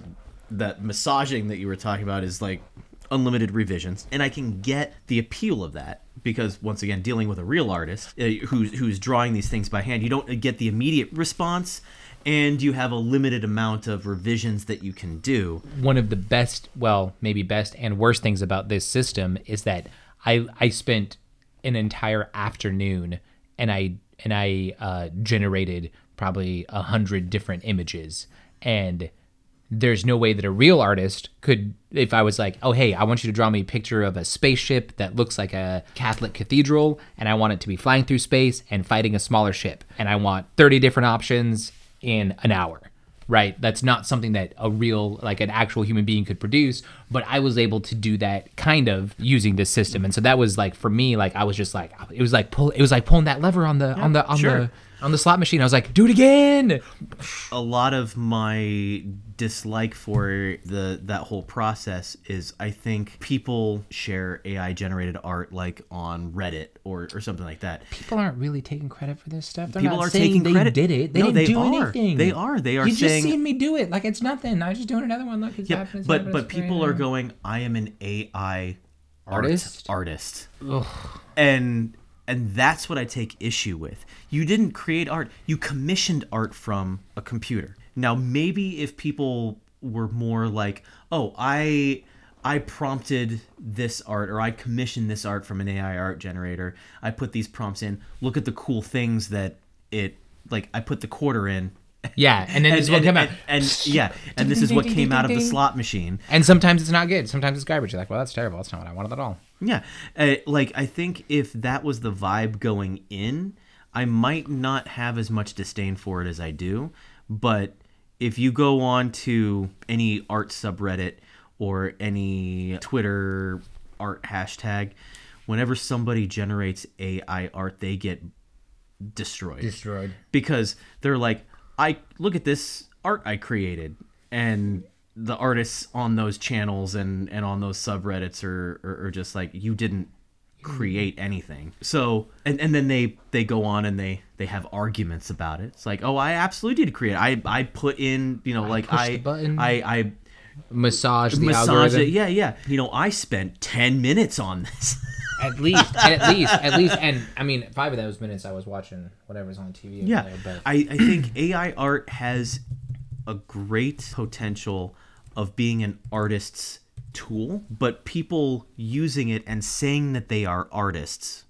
that massaging that you were talking about is like unlimited revisions, and I can get the appeal of that because once again, dealing with a real artist uh, who's who's drawing these things by hand, you don't get the immediate response and you have a limited amount of revisions that you can do. one of the best, well, maybe best and worst things about this system is that I I spent an entire afternoon and I and I uh, generated probably a hundred different images and there's no way that a real artist could if i was like oh hey i want you to draw me a picture of a spaceship that looks like a catholic cathedral and i want it to be flying through space and fighting a smaller ship and i want 30 different options in an hour right that's not something that a real like an actual human being could produce but i was able to do that kind of using this system and so that was like for me like i was just like it was like pull it was like pulling that lever on the on the on sure. the on the slot machine i was like do it again a lot of my dislike for the that whole process is I think people share AI generated art like on Reddit or, or something like that. people aren't really taking credit for this stuff. They're People not are saying taking they credit. did it. They No, didn't they do are. anything. They are. They are You saying- just seen me do it like it's nothing. I was just doing another one. Look, it's Yeah, happening. but happening, but people are going. I am an AI art- Artist? artist, and and that's what I take issue with. You didn't create art. You commissioned art from a computer. Now maybe if people were more like, oh, I I prompted this art or I commissioned this art from an AI art generator. I put these prompts in. Look at the cool things that it like. I put the quarter in. Yeah, and then this is what came out. and, and yeah, and this is what came out of the slot machine. And sometimes it's not good. Sometimes it's garbage. You're like, well, that's terrible. That's not what I wanted at all. Yeah, uh, like I think if that was the vibe going in, I might not have as much disdain for it as I do. But if you go on to any art subreddit or any Twitter art hashtag, whenever somebody generates AI art, they get destroyed Destroyed. because they're like, I look at this art I created, and the artists on those channels and and on those subreddits are are, are just like, you didn't create anything. So and and then they they go on and they they have arguments about it. It's like, oh, I absolutely did create. It. I I put in, you know, like I the button. I I Massage the massage algorithm. it. Yeah, yeah. You know, I spent ten minutes on this. At least, at least, at least, and I mean, five of those minutes I was watching whatever's on TV. yeah there, but I, I think ai art has a great potential of being an artist's tool but people using it and saying that they are artists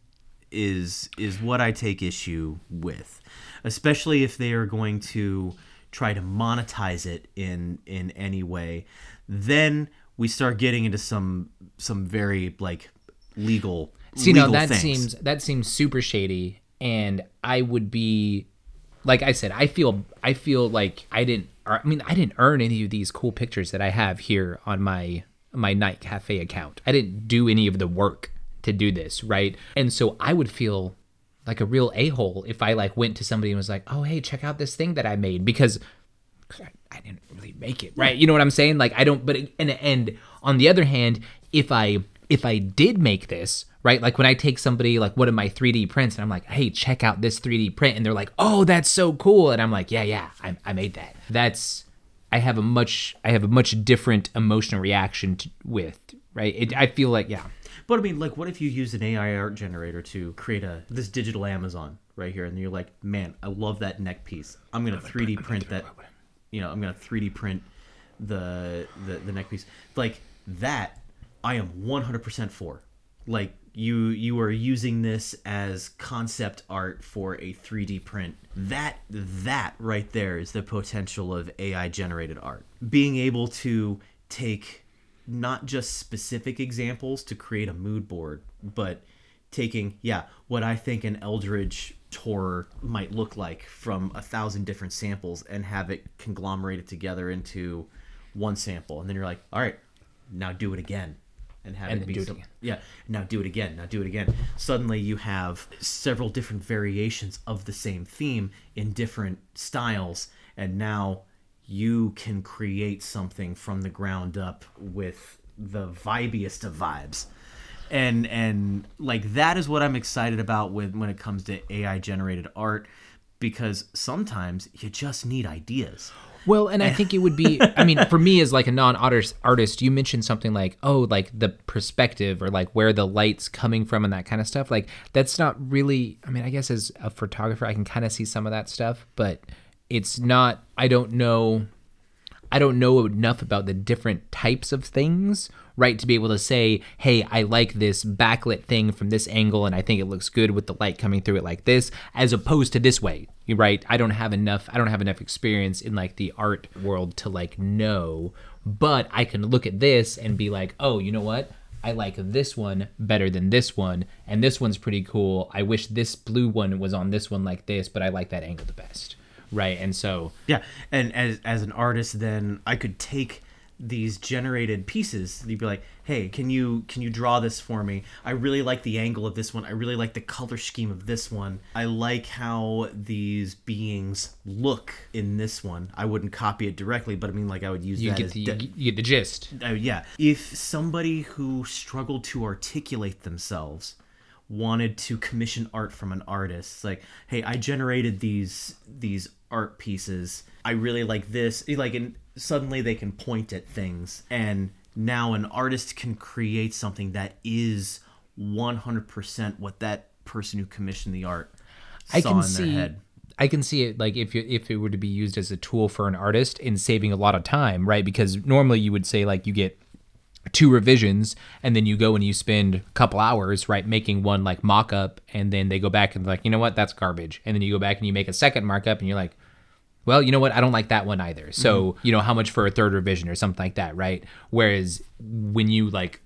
is is what i take issue with especially if they are going to try to monetize it in in any way then we start getting into some some very like legal See, no, legal that things. seems that seems super shady, and I would be, like I said, I feel I feel like I didn't. I mean, I didn't earn any of these cool pictures that I have here on my my NightCafe account. I didn't do any of the work to do this, right? And so I would feel like a real a hole if I like went to somebody and was like, "Oh, hey, check out this thing that I made," because I, I didn't really make it, right? You know what I'm saying? Like I don't. But and and on the other hand, if I if I did make this, right? Like when I take somebody like one of my 3D prints and I'm like, hey, check out this 3D print, and they're like, oh, that's so cool, and I'm like, yeah, yeah, I, I made that. That's I have a much I have a much different emotional reaction to, with, right? It, I feel like yeah. But I mean, like, what if you use an AI art generator to create a this digital Amazon right here, and you're like, man, I love that neck piece. I'm gonna 3D print that. You know, I'm gonna 3D print the the the neck piece. Like that, I am 100% for. Like you you are using this as concept art for a 3D print. That that right there is the potential of AI generated art. Being able to take not just specific examples to create a mood board, but taking, yeah, what I think an eldritch horror might look like from a thousand different samples and have it conglomerated together into one sample. And then you're like, all right, now do it again. And have And it be do it again. yeah, now do it again, now do it again. Suddenly you have several different variations of the same theme in different styles, and now you can create something from the ground up with the vibiest of vibes. And and like that is what I'm excited about with when it comes to AI generated art because sometimes you just need ideas. Well, and I think it would be. I mean, for me as like a non-artist, artist, you mentioned something like, oh, like the perspective or like where the light's coming from and that kind of stuff. Like that's not really. I mean, I guess as a photographer, I can kind of see some of that stuff, but it's not. I don't know. I don't know enough about the different types of things, right, to be able to say, hey, I like this backlit thing from this angle and I think it looks good with the light coming through it like this, as opposed to this way, right? I don't have enough I don't have enough experience in like the art world to like know, but I can look at this and be like, oh, you know what? I like this one better than this one, and this one's pretty cool. I wish this blue one was on this one like this, but I like that angle the best. Right. And so Yeah, and as as an artist, then I could take these generated pieces. You'd be like, "Hey, can you can you draw this for me? I really like the angle of this one. I really like the color scheme of this one. I like how these beings look in this one. I wouldn't copy it directly, but I mean, like I would use you that get as the de- you get the gist. uh, yeah. If somebody who struggled to articulate themselves wanted to commission art from an artist, it's like, hey, I generated these these art pieces. I really like this. Like, and suddenly they can point at things, and now an artist can create something that is 100% what that person who commissioned the art I saw can in see. their head. I can see it like if you, if it were to be used as a tool for an artist in saving a lot of time, right? Because normally you would say like you get two revisions and then you go and you spend a couple hours right making one like mock-up and then they go back and like you know what? That's garbage. And then you go back and you make a second markup and you're like well you know what? I don't like that one either. So you know how much for a third revision or something like that right? Whereas when you like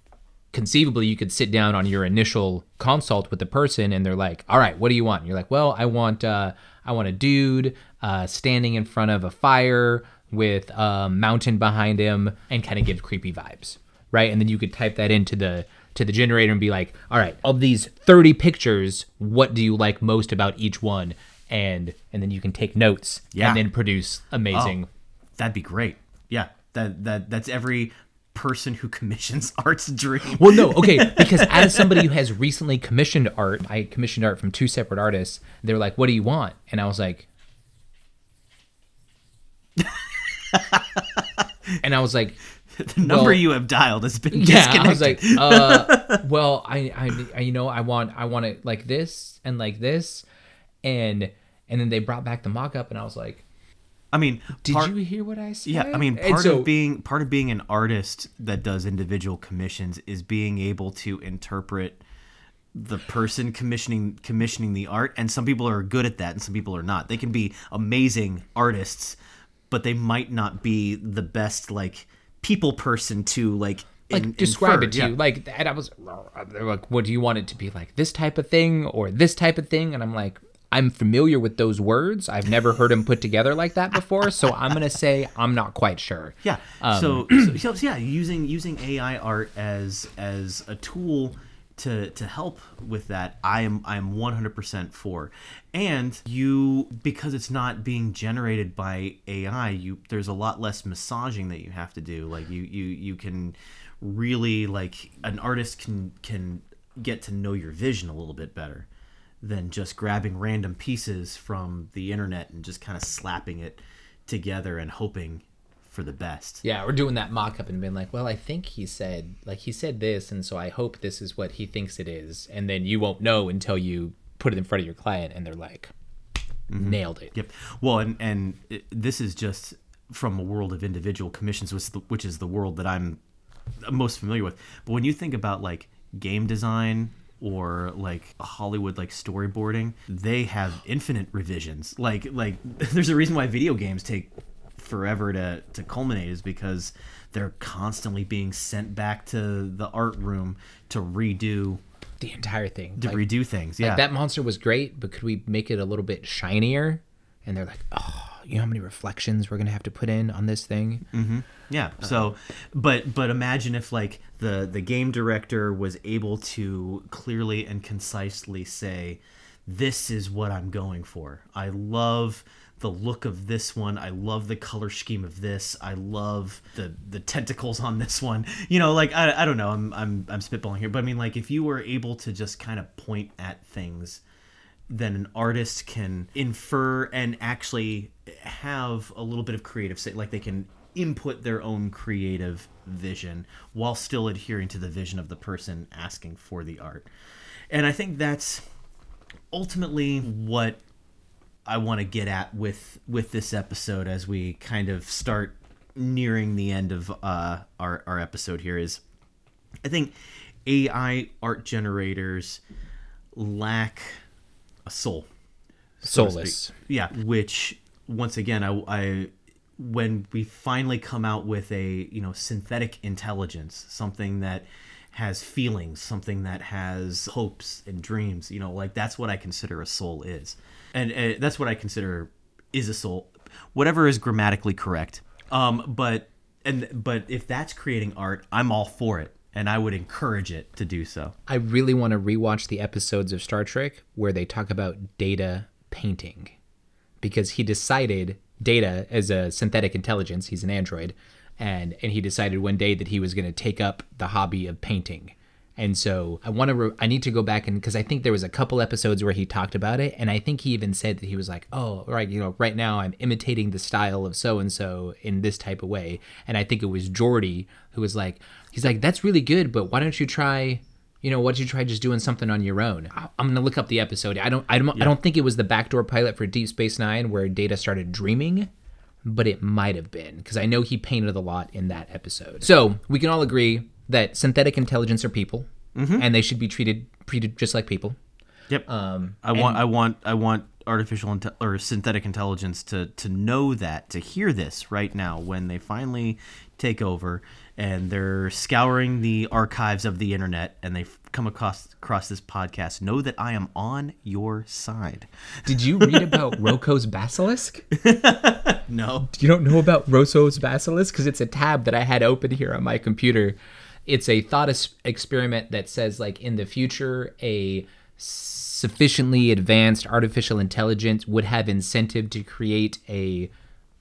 conceivably you could sit down on your initial consult with the person and they're like all right what do you want? And you're like well i want uh i want a dude uh standing in front of a fire with a mountain behind him and kind of give creepy vibes right and then you could type that into the to the generator and be like, all right, of these 30 pictures, what do you like most about each one? And and then you can take notes Yeah. and then produce amazing. Oh, that'd be great. Yeah, that that that's every person who commissions art's dream. Well, no, okay, because as somebody who has recently commissioned art, I commissioned art from two separate artists. They were like, "What do you want?" And I was like, and I was like, the number well- you have dialed has been yeah, disconnected. I was like, uh, well, I, I, I, you know, I want, I want it like this and like this, and and then they brought back the mock-up, and I was like, I mean, did part- you hear what I said? Yeah, I mean, part so- of being part of being an artist that does individual commissions is being able to interpret the person commissioning commissioning the art and some people are good at that and some people are not. They can be amazing artists, but they might not be the best like people person to like like in- describe infer. it to Yeah. you like and i was they're like what do you want it to be like this type of thing or this type of thing and i'm like i'm familiar with those words i've never heard them put together like that before so i'm gonna say i'm not quite sure Yeah. Um, so, so, so yeah, using using AI art as as a tool to to help with that, I am I am 100% for. And you because it's not being generated by AI, you there's a lot less massaging that you have to do. Like you you you can really like an artist can can get to know your vision a little bit better than just grabbing random pieces from the internet and just kind of slapping it together and hoping for the best. yeah we're doing that mock-up and being like well i think he said like he said this and so i hope this is what he thinks it is and then you won't know until you put it in front of your client and they're like mm-hmm. nailed it Yep. Well, and and it, this is just from a world of individual commissions, which which is the world that I'm most familiar with. But when you think about like game design or like Hollywood like storyboarding, they have infinite revisions. Like like there's a reason why video games take forever to to culminate is because they're constantly being sent back to the art room to redo the entire thing to Like- redo things. Yeah. Like that monster was great, but could we make it a little bit shinier? And they're like, oh, you know how many reflections we're gonna have to put in on this thing? Mm-hmm. Yeah. Uh-huh. So, but but imagine if like the the game director was able to clearly and concisely say, "This is what I'm going for. I love." The look of this one, I love the color scheme of this. I love the the tentacles on this one. You know, like I, I don't know. I'm I'm I'm spitballing here, but I mean, like if you were able to just kind of point at things then an artist can infer and actually have a little bit of creative say like they can input their own creative vision while still adhering to the vision of the person asking for the art and i think that's ultimately what i want to get at with with this episode as we kind of start nearing the end of uh our our episode here is i think ai art generators lack a soul so Soulless. Yeah, which once again, I, I when we finally come out with a you know synthetic intelligence, something that has feelings, something that has hopes and dreams, you know, like that's what I consider a soul is, and uh, that's what I consider is a soul, whatever is grammatically correct. Um, but and but if that's creating art, I'm all for it, and I would encourage it to do so. I really want to rewatch the episodes of Star Trek where they talk about Data painting, because he decided Data as a synthetic intelligence, he's an android, and and he decided one day that he was going to take up the hobby of painting. And so I want to, re- I need to go back and because I think there was a couple episodes where he talked about it, and I think he even said that he was like, oh, right, you know, right now I'm imitating the style of so and so in this type of way, and I think it was Geordi who was like, he's like, that's really good, but why don't you try you know, why don't you try just doing something on your own? I'm gonna look up the episode. I don't, I don't, I don't think it was the backdoor pilot for Deep Space Nine where Data started dreaming, but it might have been because I know he painted a lot in that episode. So we can all agree that synthetic intelligence are people, and they should be treated treated just like people. Yep. Um, I want I want I want artificial inte- or synthetic intelligence to to know that to hear this right now when they finally take over and they're scouring the archives of the internet and they've come across across this podcast know that I am on your side. Did you read about Roko's basilisk? No. you don't know about Roko's basilisk because it's a tab that I had open here on my computer, it's a thought experiment that says like in the future a sufficiently advanced artificial intelligence would have incentive to create a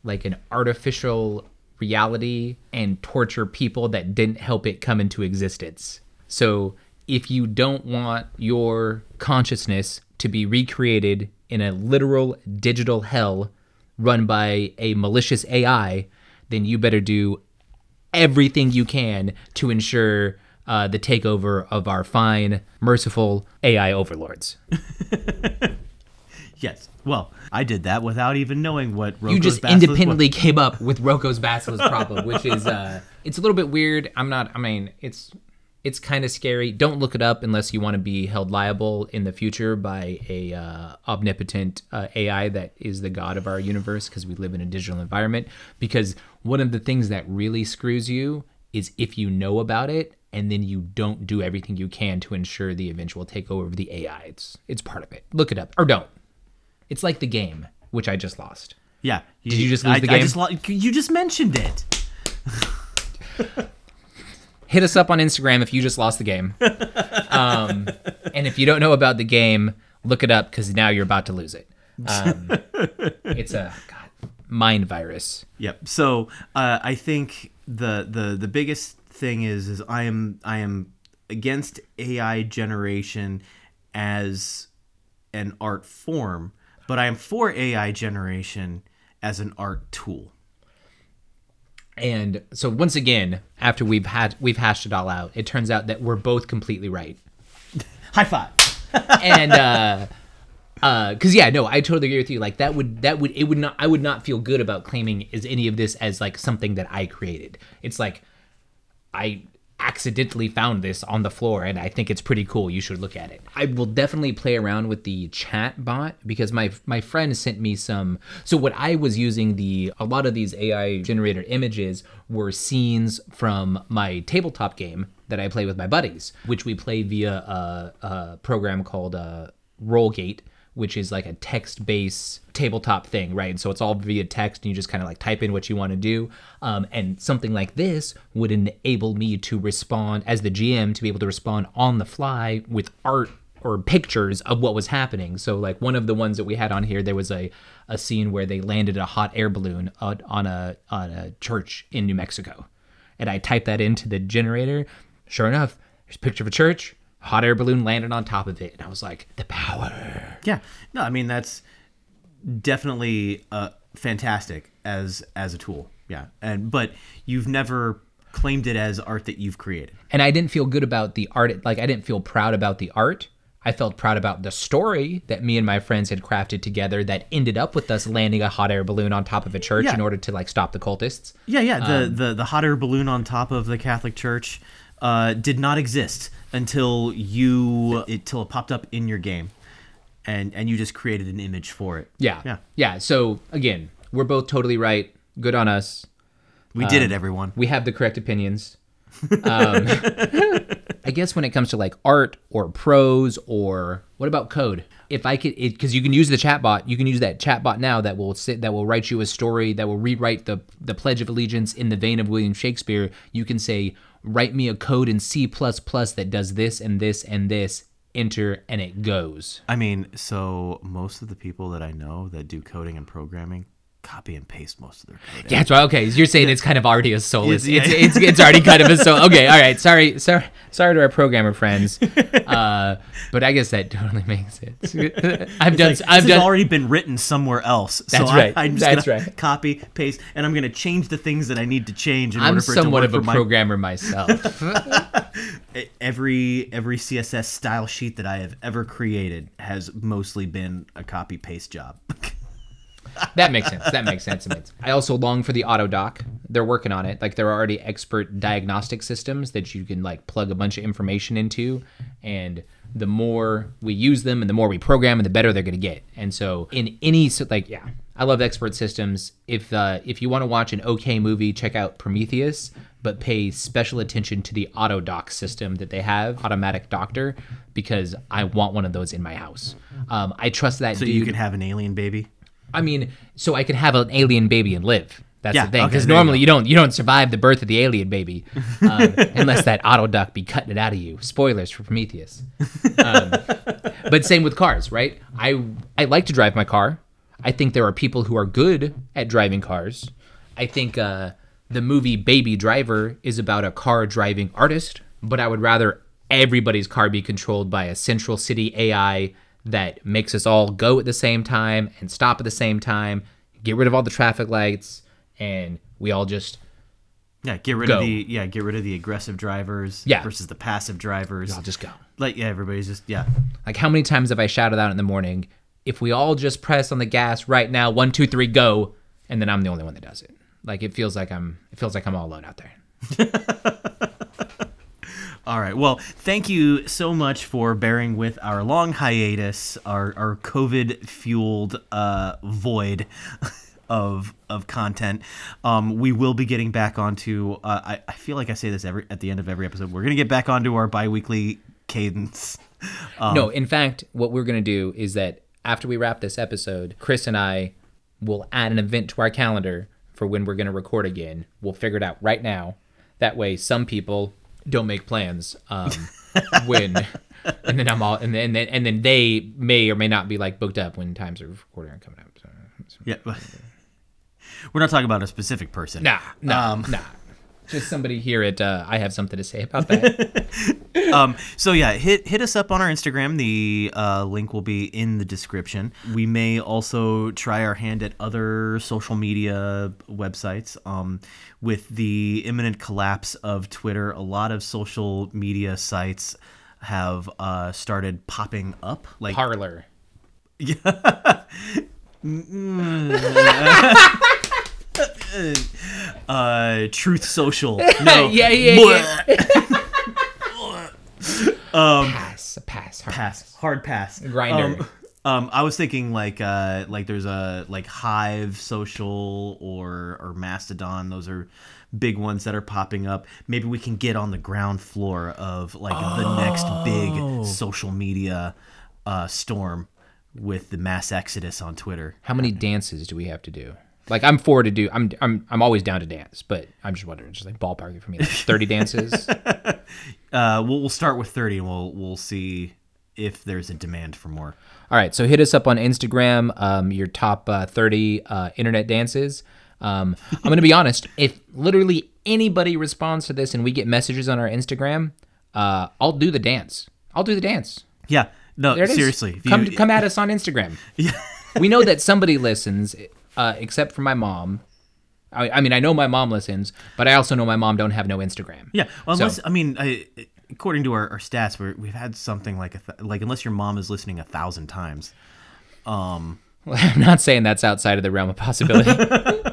like an artificial reality and torture people that didn't help it come into existence. So if you don't want your consciousness to be recreated in a literal digital hell run by a malicious AI, then you better do everything you can to ensure uh, the takeover of our fine, merciful AI overlords. Yes. Well, I did that without even knowing what Roko's you just Basilisk independently came up with Roko's Basilisk problem, which is uh, it's a little bit weird. I'm not. I mean, it's it's kind of scary. Don't look it up unless you want to be held liable in the future by a uh, omnipotent uh, AI that is the god of our universe because we live in a digital environment. Because one of the things that really screws you is if you know about it and then you don't do everything you can to ensure the eventual takeover of the AI. It's it's part of it. Look it up or don't. It's like the game, which I just lost. Yeah. Did you just lose I, the I game? just lo- you just mentioned it. hit us up on Instagram if you just lost the game. Um, and if you don't know about the game, look it up because now you're about to lose it. Um, it's a God, mind virus. Yep. So uh, I think the the the biggest thing is is I am I am against AI generation as an art form, but I am for AI generation as an art tool. And so once again, after we've had we've hashed it all out, it turns out that we're both completely right. High five. and uh uh because yeah no i totally agree with you like that would that would it would not i would not feel good about claiming is any of this as like something that i created it's like i accidentally found this on the floor and i think it's pretty cool. You should look at it. I will definitely play around with the chat bot because my my friend sent me some so what i was using the a lot of these ai generated images were scenes from my tabletop game that I play with my buddies, which we play via a, a program called uh, Rolegate, which is like a text-based tabletop thing, right? So it's all via text, and you just kind of like type in what you want to do. Um, and something like this would enable me to respond as the GM to be able to respond on the fly with art or pictures of what was happening. So like one of the ones that we had on here, there was a, a scene where they landed a hot air balloon on on a on a church in New Mexico, and I typed that into the generator. Sure enough, there's a picture of a church, hot air balloon landed on top of it, and I was like, the power. Yeah. No, I mean that's definitely uh, fantastic as as a tool. Yeah. And but you've never claimed it as art that you've created. And I didn't feel good about the art. Like I didn't feel proud about the art. I felt proud about the story that me and my friends had crafted together that ended up with us landing a hot air balloon on top of a church Yeah. in order to like stop the cultists. Yeah, yeah. The the the hot air balloon on top of the Catholic Church uh, did not exist until you it till it popped up in your game, and and you just created an image for it. Yeah. Yeah. Yeah. So again, we're both totally right. Good on us. We did it, everyone. We have the correct opinions. Um, I guess when it comes to like art or prose or what about code? If I could, because you can use the chatbot, you can use that chatbot now that will sit, that will write you a story, that will rewrite the the Pledge of Allegiance in the vein of William Shakespeare. You can say, write me a code in C that does this and this and this. Enter and it goes. I mean, so most of the people that I know that do coding and programming copy and paste most of their code. Yeah, that's right. Okay, you're saying it's kind of already a soulless. It's- It's, it's, it's already kind of a soul. Okay, all right. Sorry, sorry, sorry to our programmer friends, uh, but I guess that totally makes sense. I've done. Like, I've this done. has already been written somewhere else. So That's I- right. I'm just That's gonna right. copy, paste, and I'm gonna change the things that I need to change in I'm order for it to somewhat work of a my programmer myself. every every css style sheet that i have ever created has mostly been a copy paste job that makes sense. That makes sense. I also long for the auto doc. They're working on it. Like there are already expert diagnostic systems that you can like plug a bunch of information into, and the more we use them and the more we program, and the better they're going to get. And so in any like yeah, I love expert systems. If uh, if you want to watch an okay movie, check out Prometheus. But pay special attention to the auto doc system that they have, automatic doctor, because I want one of those in my house. Um, I trust that so dude. you can have an alien baby I mean, so I could have an alien baby and live. That's Yeah, the thing, because you normally go. you, don't you don't survive the birth of the alien baby, um, unless that auto doc be cutting it out of you. Spoilers for Prometheus. Um, but same with cars, right? I I like to drive my car. I think there are people who are good at driving cars. I think uh, the movie Baby Driver is about a car driving artist, but I would rather everybody's car be controlled by a central city AI that makes us all go at the same time and stop at the same time, get rid of all the traffic lights, and we all just Yeah, get rid Go. of the yeah, get rid of the aggressive drivers Yeah. versus the passive drivers. all just go. like yeah, everybody's just yeah. Like how many times have I shouted out in the morning, if we all just press on the gas right now, one, two, three, go, and then I'm the only one that does it. Like it feels like I'm it feels like I'm all alone out there. All right. Well, thank you so much for bearing with our long hiatus, our our COVID fueled uh, void of of content. Um, we will be getting back onto. Uh, I I feel like I say this every at the end of every episode. We're gonna get back onto our biweekly cadence. Um, no, in fact, what we're gonna do is that after we wrap this episode, Chris and I will add an event to our calendar for when we're gonna record again. We'll figure it out right now. That way, some people don't make plans um, when, and then I'm all, and then and then, and then they may or may not be like booked up when times are recording are coming up. So, Yeah. but- We're not talking about a specific person. Nah, nah, Um, nah. Just somebody here at uh, I have something to say about that. um, so yeah, hit hit us up on our Instagram. The uh, link will be in the description. We may also try our hand at other social media websites. Um, with the imminent collapse of Twitter, a lot of social media sites have uh, started popping up. Like Parler. uh, Truth Social. No, yeah, yeah, Bleh. Pass, pass, hard pass hard pass Grindr. um, um i was thinking like uh like there's a like hive social or or mastodon those are big ones that are popping up maybe we can get on the ground floor of like the next Oh. big social media uh storm with the mass exodus on twitter How many dances do we have to do? Like I'm for to do. I'm I'm I'm always down to dance, but I'm just wondering, just like ballparking for me, like 30 dances. uh we'll, we'll start with 30 and we'll we'll see if there's a demand for more All right, so hit us up on Instagram. Um, your top uh, 30 uh, internet dances. Um, I'm gonna be honest. If literally anybody responds to this and we get messages on our Instagram, uh, I'll do the dance. I'll do the dance. yeah no There it is. seriously come you- come at us on Instagram. Yeah. we know that somebody listens, uh, except for my mom. I, I mean, I know my mom listens, but I also know my mom don't have no Instagram. Yeah, well, So- unless I mean, I, according to our, our stats, we're, we've had something like a th- like unless your mom is listening a thousand times. I'm not saying that's outside of the realm of possibility.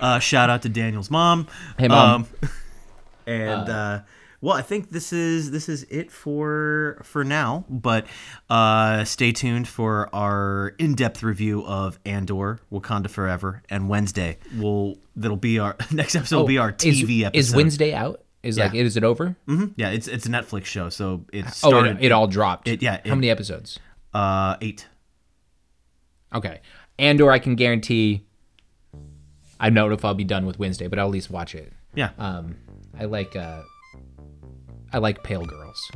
Uh, shout out to Daniel's mom. Hey, Mom. Um, and uh, well, I think this is this is it for for now. But uh, stay tuned for our in depth review of Andor, Wakanda Forever, and Wednesday. We'll that'll be our next episode. will be our Oh, is, TV episode. Is Wednesday out? Is like is it over? Mm-hmm. Yeah, it's it's a Netflix show, so it Oh, it, it all dropped. it- yeah, How it- many episodes? uh eight. Okay. Andor, I can guarantee. I don't know if I'll be done with Wednesday, but I'll at least watch it. Yeah. Um, I like uh, I like pale girls.